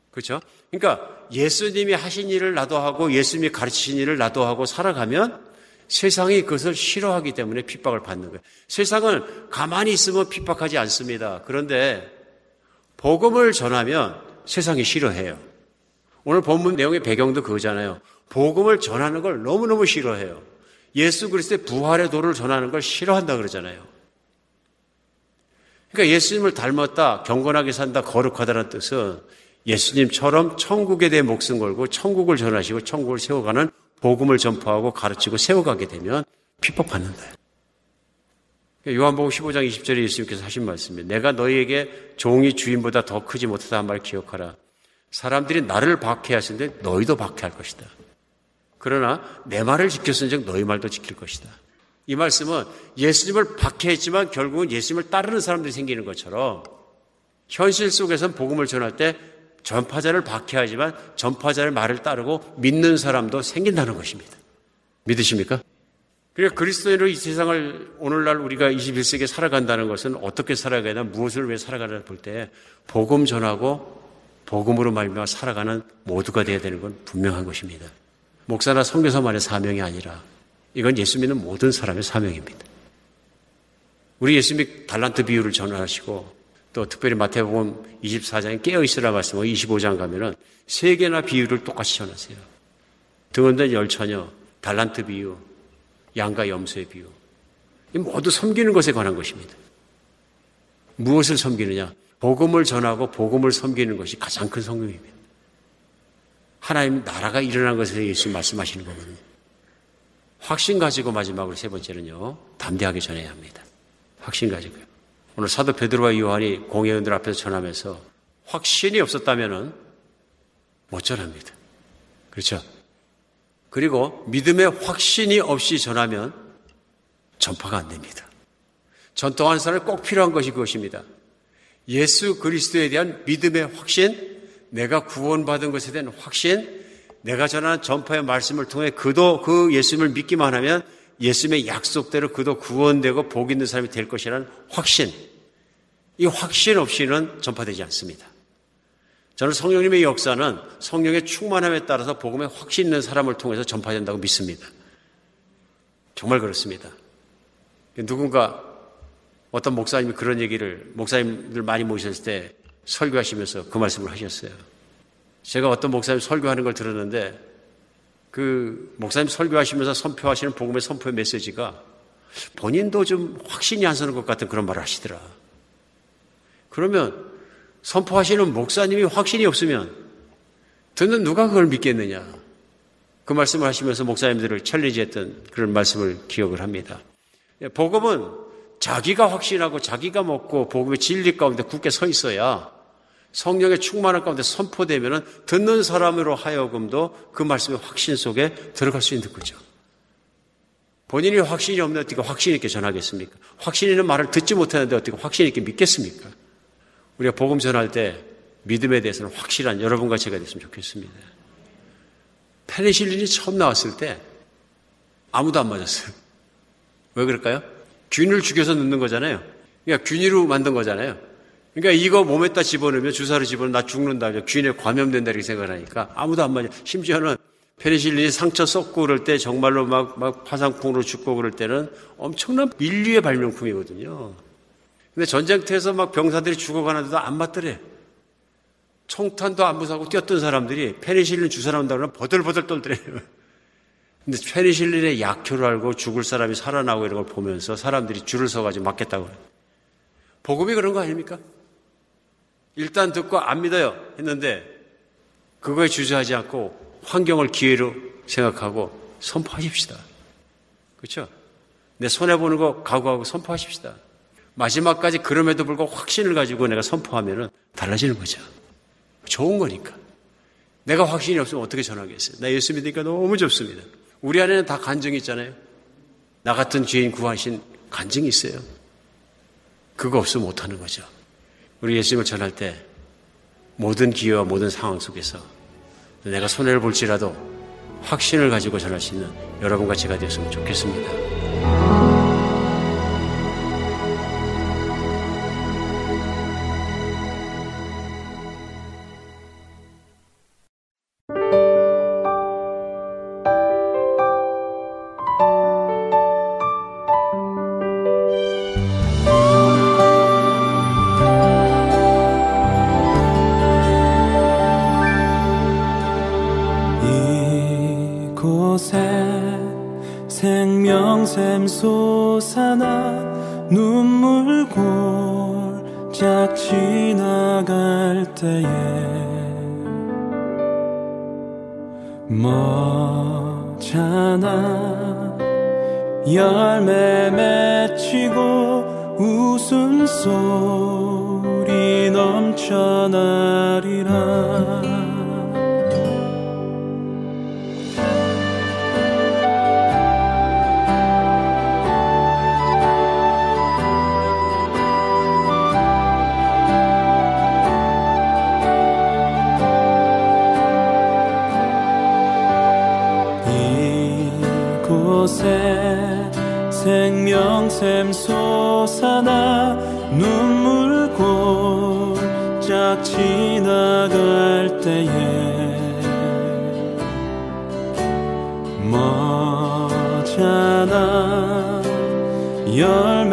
[SPEAKER 3] 그렇죠? 그러니까 예수님이 하신 일을 나도 하고 예수님이 가르치신 일을 나도 하고 살아가면 세상이 그것을 싫어하기 때문에 핍박을 받는 거예요. 세상은 가만히 있으면 핍박하지 않습니다. 그런데 복음을 전하면 세상이 싫어해요. 오늘 본문 내용의 배경도 그거잖아요. 복음을 전하는 걸 너무너무 싫어해요. 예수 그리스도의 부활의 도를 전하는 걸 싫어한다 그러잖아요. 그러니까 예수님을 닮았다, 경건하게 산다, 거룩하다는 뜻은 예수님처럼 천국에 대해 목숨 걸고 천국을 전하시고 천국을 세워가는 복음을 전파하고 가르치고 세워가게 되면 핍박받는다. 요한복음 15장 20절에 예수님께서 하신 말씀이에요. 내가 너희에게 종이 주인보다 더 크지 못하다 한 말 기억하라. 사람들이 나를 박해하시는데 너희도 박해할 것이다. 그러나 내 말을 지켰은즉 너희 말도 지킬 것이다. 이 말씀은 예수님을 박해했지만 결국은 예수님을 따르는 사람들이 생기는 것처럼 현실 속에선 복음을 전할 때 전파자를 박해하지만 전파자의 말을 따르고 믿는 사람도 생긴다는 것입니다. 믿으십니까? 그러니까 그리스도인으로 이 세상을 오늘날 우리가 21세기에 살아간다는 것은 어떻게 살아가야 되나 무엇을 왜 살아가나 볼 때 복음 전하고 복음으로 말미암아 살아가는 모두가 되어야 되는 건 분명한 것입니다. 목사나 성교사만의 사명이 아니라 이건 예수 믿는 모든 사람의 사명입니다. 우리 예수님이 달란트 비유를 전하시고 또 특별히 마태복음 24장에 깨어 있으라 말씀, 25장 가면은 세 개나 비유를 똑같이 전하세요. 등원된 열처녀, 달란트 비유, 양과 염소의 비유. 이 모두 섬기는 것에 관한 것입니다. 무엇을 섬기느냐? 복음을 전하고 복음을 섬기는 것이 가장 큰 성경입니다. 하나님 나라가 일어난 것에 예수님 말씀하시는 거거든요. 확신 가지고 마지막으로 세 번째는요. 담대하게 전해야 합니다. 확신 가지고요. 오늘 사도 베드로와 요한이 공회원들 앞에서 전하면서 확신이 없었다면은 못 전합니다. 그렇죠? 그리고 믿음의 확신이 없이 전하면 전파가 안 됩니다. 전통하는 사람이 꼭 필요한 것이 그것입니다. 예수 그리스도에 대한 믿음의 확신, 내가 구원받은 것에 대한 확신, 내가 전하는 전파의 말씀을 통해 그도 그 예수님을 믿기만 하면 예수님의 약속대로 그도 구원되고 복 있는 사람이 될 것이라는 확신. 이 확신 없이는 전파되지 않습니다. 저는 성령님의 역사는 성령의 충만함에 따라서 복음에 확신 있는 사람을 통해서 전파된다고 믿습니다. 정말 그렇습니다. 누군가 어떤 목사님이 그런 얘기를 목사님들 많이 모셨을 때 설교하시면서 그 말씀을 하셨어요. 제가 어떤 목사님 설교하는 걸 들었는데 그 목사님 설교하시면서 선포하시는 복음의 선포의 메시지가 본인도 좀 확신이 안 서는 것 같은 그런 말을 하시더라. 그러면 선포하시는 목사님이 확신이 없으면 듣는 누가 그걸 믿겠느냐. 그 말씀을 하시면서 목사님들을 챌린지했던 그런 말씀을 기억을 합니다. 복음은 자기가 확신하고 자기가 먹고 복음의 진리 가운데 굳게 서 있어야 성령의 충만한 가운데 선포되면 듣는 사람으로 하여금도 그 말씀의 확신 속에 들어갈 수 있는 거죠. 본인이 확신이 없는 어떻게 확신 있게 전하겠습니까? 확신 있는 말을 듣지 못하는데 어떻게 확신 있게 믿겠습니까? 우리가 복음 전할 때 믿음에 대해서는 확실한 여러분과 제가 됐으면 좋겠습니다. 페니실린이 처음 나왔을 때 아무도 안 맞았어요. 왜 그럴까요? 균을 죽여서 넣는 거잖아요. 그러니까 균이로 만든 거잖아요. 그러니까 이거 몸에다 집어넣으면 주사를 집어넣으면 나 죽는다. 균에 감염된다 이렇게 생각하니까 아무도 안 맞아. 심지어는 페니실린이 상처 썩고 그럴 때 정말로 막, 막 화상풍으로 죽고 그럴 때는 엄청난 인류의 발명품이거든요. 근데 전쟁터에서 막 병사들이 죽어가는데도 안 맞더래. 총탄도 안 부사고 뛰었던 사람들이 페니실린 주사 나온다 그러면 버들버들 떨더래요. 근데 페니실린의 약효를 알고 죽을 사람이 살아나고 이런 걸 보면서 사람들이 줄을 서가지고 맞겠다고 그래요. 복음이 그런 거 아닙니까? 일단 듣고 안 믿어요 했는데 그거에 주저하지 않고 환경을 기회로 생각하고 선포하십시다. 그렇죠? 내 손해보는 거 각오하고 선포하십시다. 마지막까지 그럼에도 불구하고 확신을 가지고 내가 선포하면 달라지는 거죠. 좋은 거니까. 내가 확신이 없으면 어떻게 전하겠어요? 나 예수 믿으니까 너무 좋습니다. 우리 안에는 다 간증이 있잖아요. 나 같은 죄인 구하신 간증이 있어요. 그거 없으면 못하는 거죠. 우리 예수님을 전할 때 모든 기회와 모든 상황 속에서 내가 손해를 볼지라도 확신을 가지고 전할 수 있는 여러분과 제가 되었으면 좋겠습니다. 멋잖아.
[SPEAKER 4] 열매 맺히고 웃음 소리 넘쳐나리라. 곳에 생명샘 솟아나 눈물고 짝 지나갈 때에 머잖아 열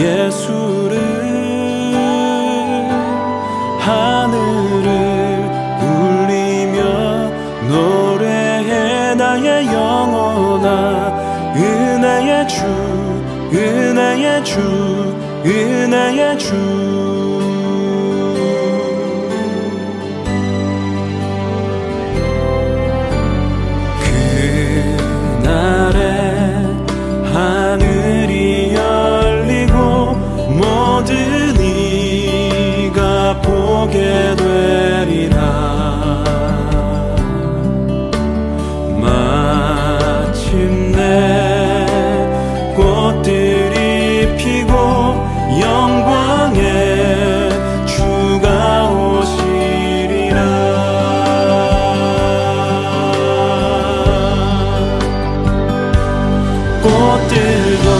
[SPEAKER 4] 예수를 하늘을 울리며 노래해 나의 영혼아. 은혜의 주 은혜의 주 은혜의 contigo.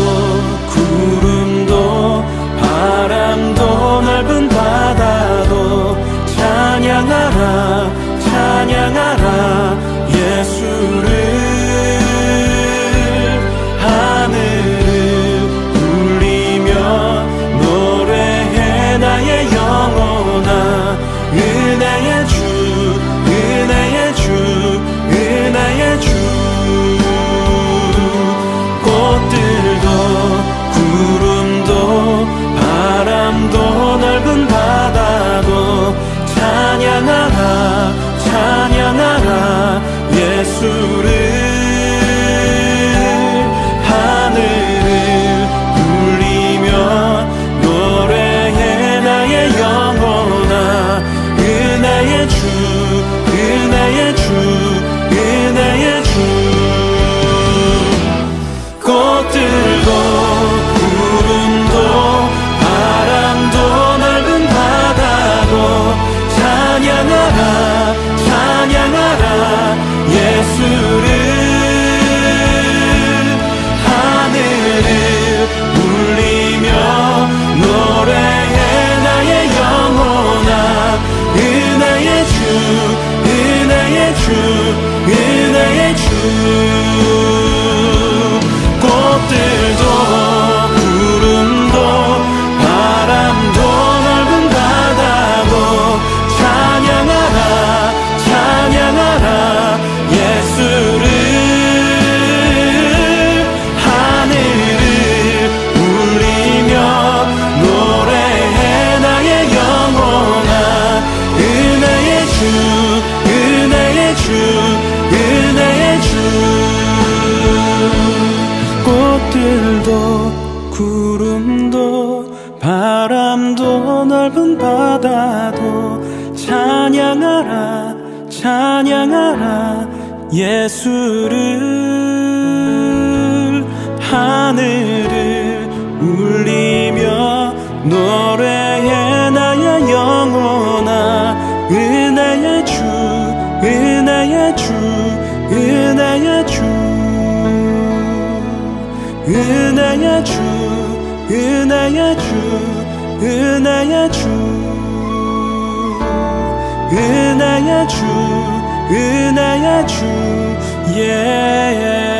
[SPEAKER 4] 예수를 하늘을 울리며 노래해 나의 영혼아 은혜의 주 은혜의 주 은혜의 주 은혜의 주 은혜의 주 은혜의 주 은혜의 주. 은혜의 주 예.
[SPEAKER 5] Yeah.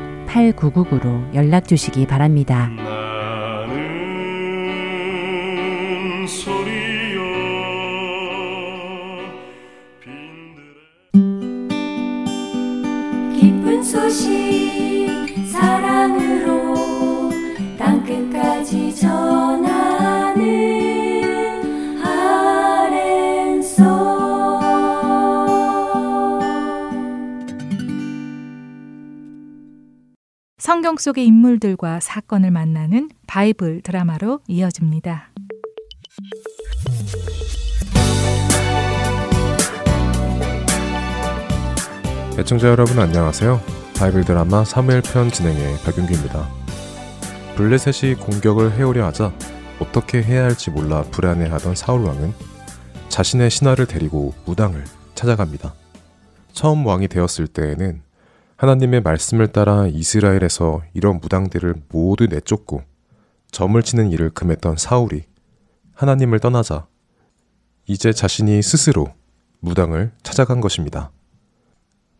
[SPEAKER 5] 602-866-8999로 연락 주시기 바랍니다.
[SPEAKER 2] 속의 인물들과 사건을 만나는 바이블 드라마로 이어집니다.
[SPEAKER 6] 애청자 여러분 안녕하세요. 바이블 드라마 사무엘 편 진행의 박윤규입니다. 블레셋이 공격을 해오려 하자 어떻게 해야 할지 몰라 불안해하던 사울 왕은 자신의 신하를 데리고 무당을 찾아갑니다. 처음 왕이 되었을 때에는 하나님의 말씀을 따라 이스라엘에서 이런 무당들을 모두 내쫓고 점을 치는 일을 금했던 사울이 하나님을 떠나자 이제 자신이 스스로 무당을 찾아간 것입니다.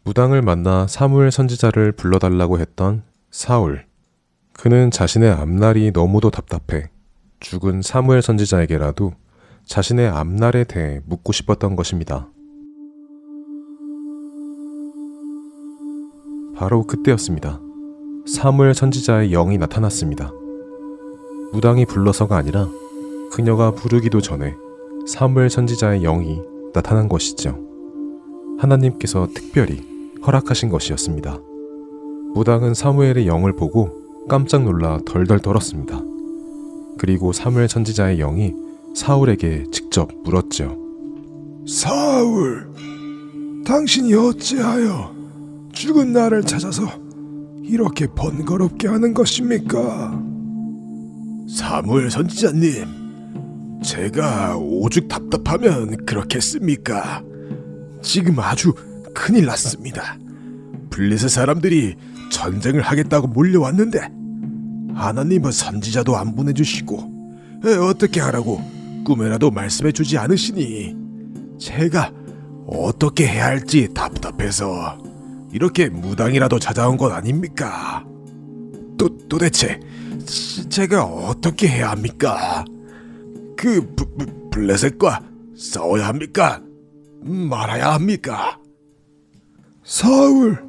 [SPEAKER 6] 무당을 만나 사무엘 선지자를 불러달라고 했던 사울. 그는 자신의 앞날이 너무도 답답해 죽은 사무엘 선지자에게라도 자신의 앞날에 대해 묻고 싶었던 것입니다. 바로 그때였습니다. 사무엘 선지자의 영이 나타났습니다. 무당이 불러서가 아니라 그녀가 부르기도 전에 사무엘 선지자의 영이 나타난 것이죠. 하나님께서 특별히 허락하신 것이었습니다. 무당은 사무엘의 영을 보고 깜짝 놀라 덜덜 떨었습니다. 그리고 사무엘 선지자의 영이 사울에게 직접 물었죠.
[SPEAKER 7] 사울, 당신이 어찌하여 죽은 나를 찾아서 이렇게 번거롭게 하는 것입니까? 사무엘 선지자님, 제가 오죽 답답하면 그렇겠습니까? 지금 아주 큰일 났습니다. 블레셋 사람들이 전쟁을 하겠다고 몰려왔는데 하나님은 선지자도 안 보내주시고 에, 어떻게 하라고 꿈에라도 말씀해주지 않으시니 제가 어떻게 해야 할지 답답해서 이렇게 무당이라도 찾아온 것 아닙니까? 또 도대체 지- 제가 어떻게 해야 합니까? 그 부, 부, 블레셋과 싸워야 합니까? 말아야 합니까? 사울,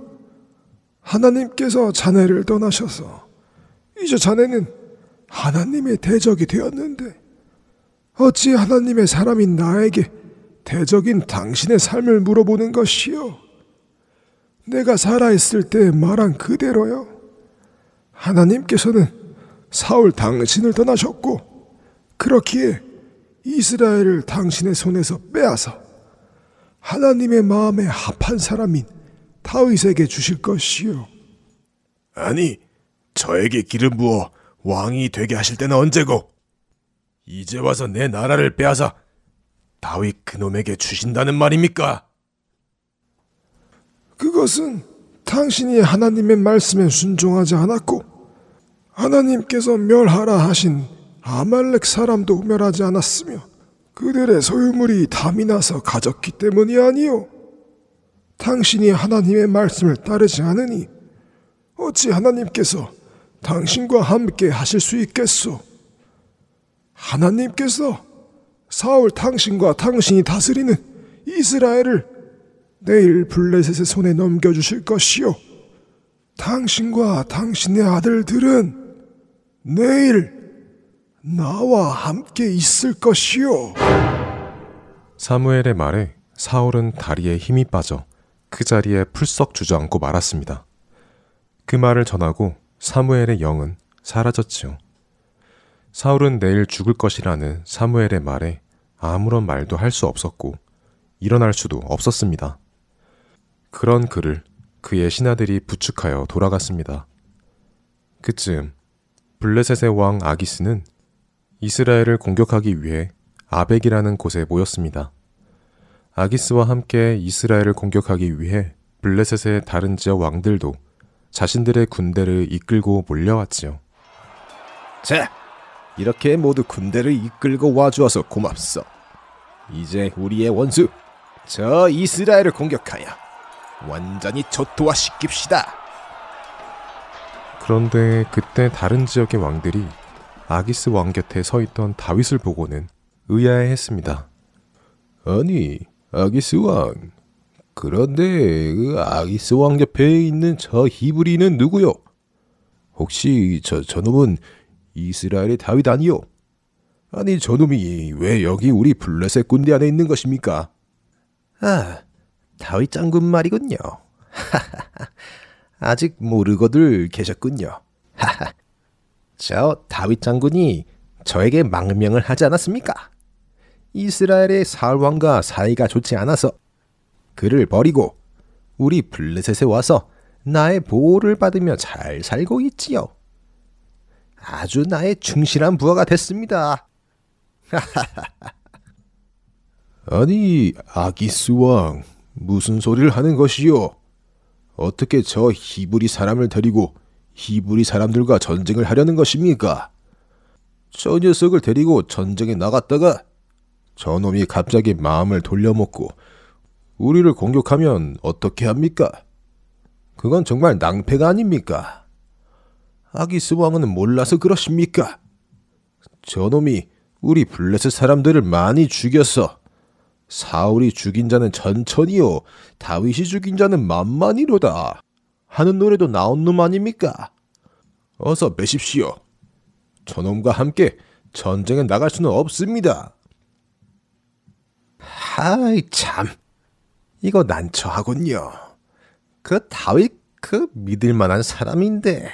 [SPEAKER 7] 하나님께서 자네를 떠나셔서 이제 자네는 하나님의 대적이 되었는데 어찌 하나님의 사람인 나에게 대적인 당신의 삶을 물어보는 것이요? 내가 살아있을 때 말한 그대로요. 하나님께서는 사울 당신을 떠나셨고 그렇기에 이스라엘을 당신의 손에서 빼앗아 하나님의 마음에 합한 사람인 다윗에게 주실 것이요. 아니, 저에게 기름 부어 왕이 되게 하실 때는 언제고? 이제 와서 내 나라를 빼앗아 다윗 그놈에게 주신다는 말입니까? 그것은 당신이 하나님의 말씀에 순종하지 않았고 하나님께서 멸하라 하신 아말렉 사람도 멸하지 않았으며 그들의 소유물이 담이 나서 가졌기 때문이 아니요. 당신이 하나님의 말씀을 따르지 않으니 어찌 하나님께서 당신과 함께 하실 수 있겠소? 하나님께서 사울 당신과 당신이 다스리는 이스라엘을 내일 블레셋의 손에 넘겨주실 것이요. 당신과 당신의 아들들은 내일 나와 함께 있을 것이요.
[SPEAKER 6] 사무엘의 말에 사울은 다리에 힘이 빠져 그 자리에 풀썩 주저앉고 말았습니다. 그 말을 전하고 사무엘의 영은 사라졌지요. 사울은 내일 죽을 것이라는 사무엘의 말에 아무런 말도 할 수 없었고 일어날 수도 없었습니다. 그런 그를 그의 신하들이 부축하여 돌아갔습니다. 그쯤 블레셋의 왕 아기스는 이스라엘을 공격하기 위해 아벡이라는 곳에 모였습니다. 아기스와 함께 이스라엘을 공격하기 위해 블레셋의 다른 지역 왕들도 자신들의 군대를 이끌고 몰려왔지요.
[SPEAKER 8] 자, 이렇게 모두 군대를 이끌고 와주어서 고맙소. 이제 우리의 원수, 저 이스라엘을 공격하여 완전히 초토화시킵시다.
[SPEAKER 6] 그런데 그때 다른 지역의 왕들이 아기스 왕 곁에 서 있던 다윗을 보고는 의아해했습니다.
[SPEAKER 8] 아니, 아기스 왕. 그런데 그 아기스 왕 옆에 있는 저 히브리는 누구요? 혹시 저 저놈은 이스라엘의 다윗 아니요? 아니 저놈이 왜 여기 우리 블레셋 군대 안에 있는 것입니까? 아, 다윗 장군 말이군요. 아직 모르고들 계셨군요. 저 다윗 장군이 저에게 망명을 하지 않았습니까? 이스라엘의 사울 왕과 사이가 좋지 않아서 그를 버리고 우리 블레셋에 와서 나의 보호를 받으며 잘 살고 있지요. 아주 나의 충실한 부하가 됐습니다. 아니, 아기스 왕, 무슨 소리를 하는 것이요? 어떻게 저 히브리 사람을 데리고 히브리 사람들과 전쟁을 하려는 것입니까? 저 녀석을 데리고 전쟁에 나갔다가 저놈이 갑자기 마음을 돌려먹고 우리를 공격하면 어떻게 합니까? 그건 정말 낭패가 아닙니까? 아기스 왕은 몰라서 그러십니까? 저놈이 우리 블레셋 사람들을 많이 죽였어. 사울이 죽인 자는 천천히요, 다윗이 죽인 자는 만만히로다. 하는 노래도 나온 놈 아닙니까? 어서 매십시오. 저놈과 함께 전쟁에 나갈 수는 없습니다. 하이 참, 이거 난처하군요. 그 다윗 그 믿을 만한 사람인데.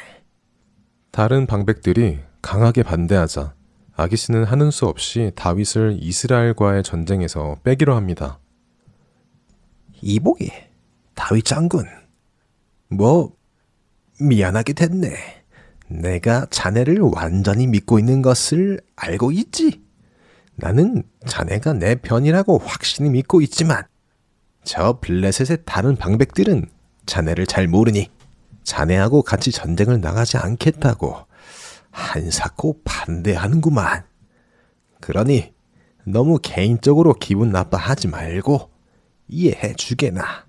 [SPEAKER 6] 다른 방백들이 강하게 반대하자 아기스는 하는 수 없이 다윗을 이스라엘과의 전쟁에서 빼기로 합니다.
[SPEAKER 8] 이보기, 다윗 장군. 뭐, 미안하게 됐네. 내가 자네를 완전히 믿고 있는 것을 알고 있지. 나는 자네가 내 편이라고 확신히 믿고 있지만, 저 블레셋의 다른 방백들은 자네를 잘 모르니 자네하고 같이 전쟁을 나가지 않겠다고 한사코 반대하는구만. 그러니 너무 개인적으로 기분 나빠하지 말고 이해해 주게나.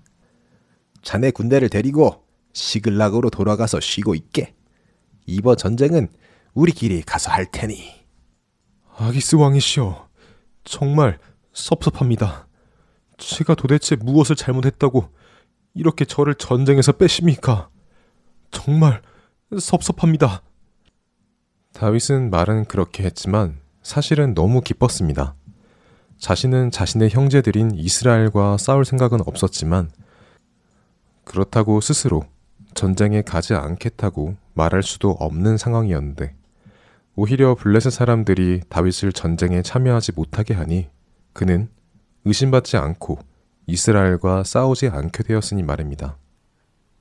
[SPEAKER 8] 자네 군대를 데리고 시글락으로 돌아가서 쉬고 있게. 이번 전쟁은 우리끼리 가서 할 테니.
[SPEAKER 6] 아기스 왕이시여, 정말 섭섭합니다. 제가 도대체 무엇을 잘못했다고 이렇게 저를 전쟁에서 빼십니까? 정말 섭섭합니다. 다윗은 말은 그렇게 했지만 사실은 너무 기뻤습니다. 자신은 자신의 형제들인 이스라엘과 싸울 생각은 없었지만 그렇다고 스스로 전쟁에 가지 않겠다고 말할 수도 없는 상황이었는데 오히려 블레셋 사람들이 다윗을 전쟁에 참여하지 못하게 하니 그는 의심받지 않고 이스라엘과 싸우지 않게 되었으니 말입니다.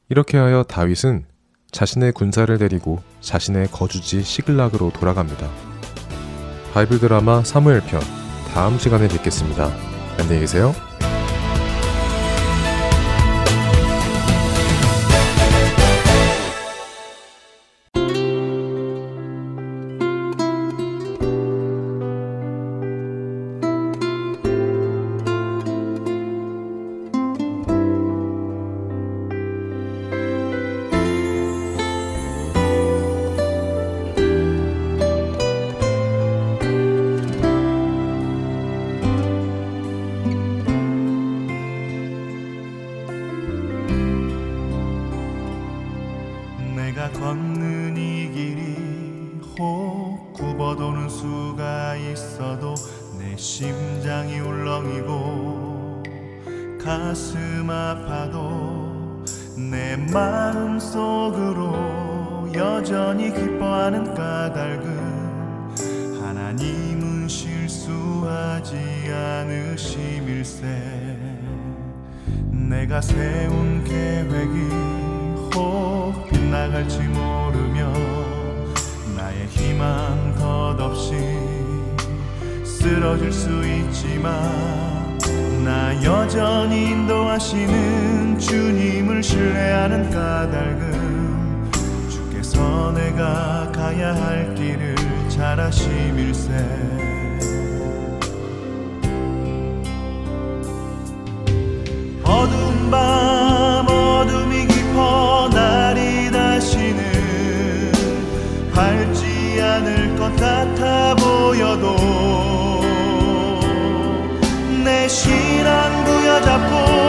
[SPEAKER 6] 이렇게 하여 다윗은 자신의 군사를 데리고 자신의 거주지 시글락으로 돌아갑니다. 바이블 드라마 사무엘 편 다음 시간에 뵙겠습니다. 안녕히 계세요.
[SPEAKER 4] 할지
[SPEAKER 9] 모르며 나의 희망 덧없이 쓰러질 수 있지만 나 여전히 인도하시는 주님을 신뢰하는 까닭은 주께서 내가 가야 할 길을 잘 아심일세. 어두운 밤 같아 보여도 내 신앙 부여잡고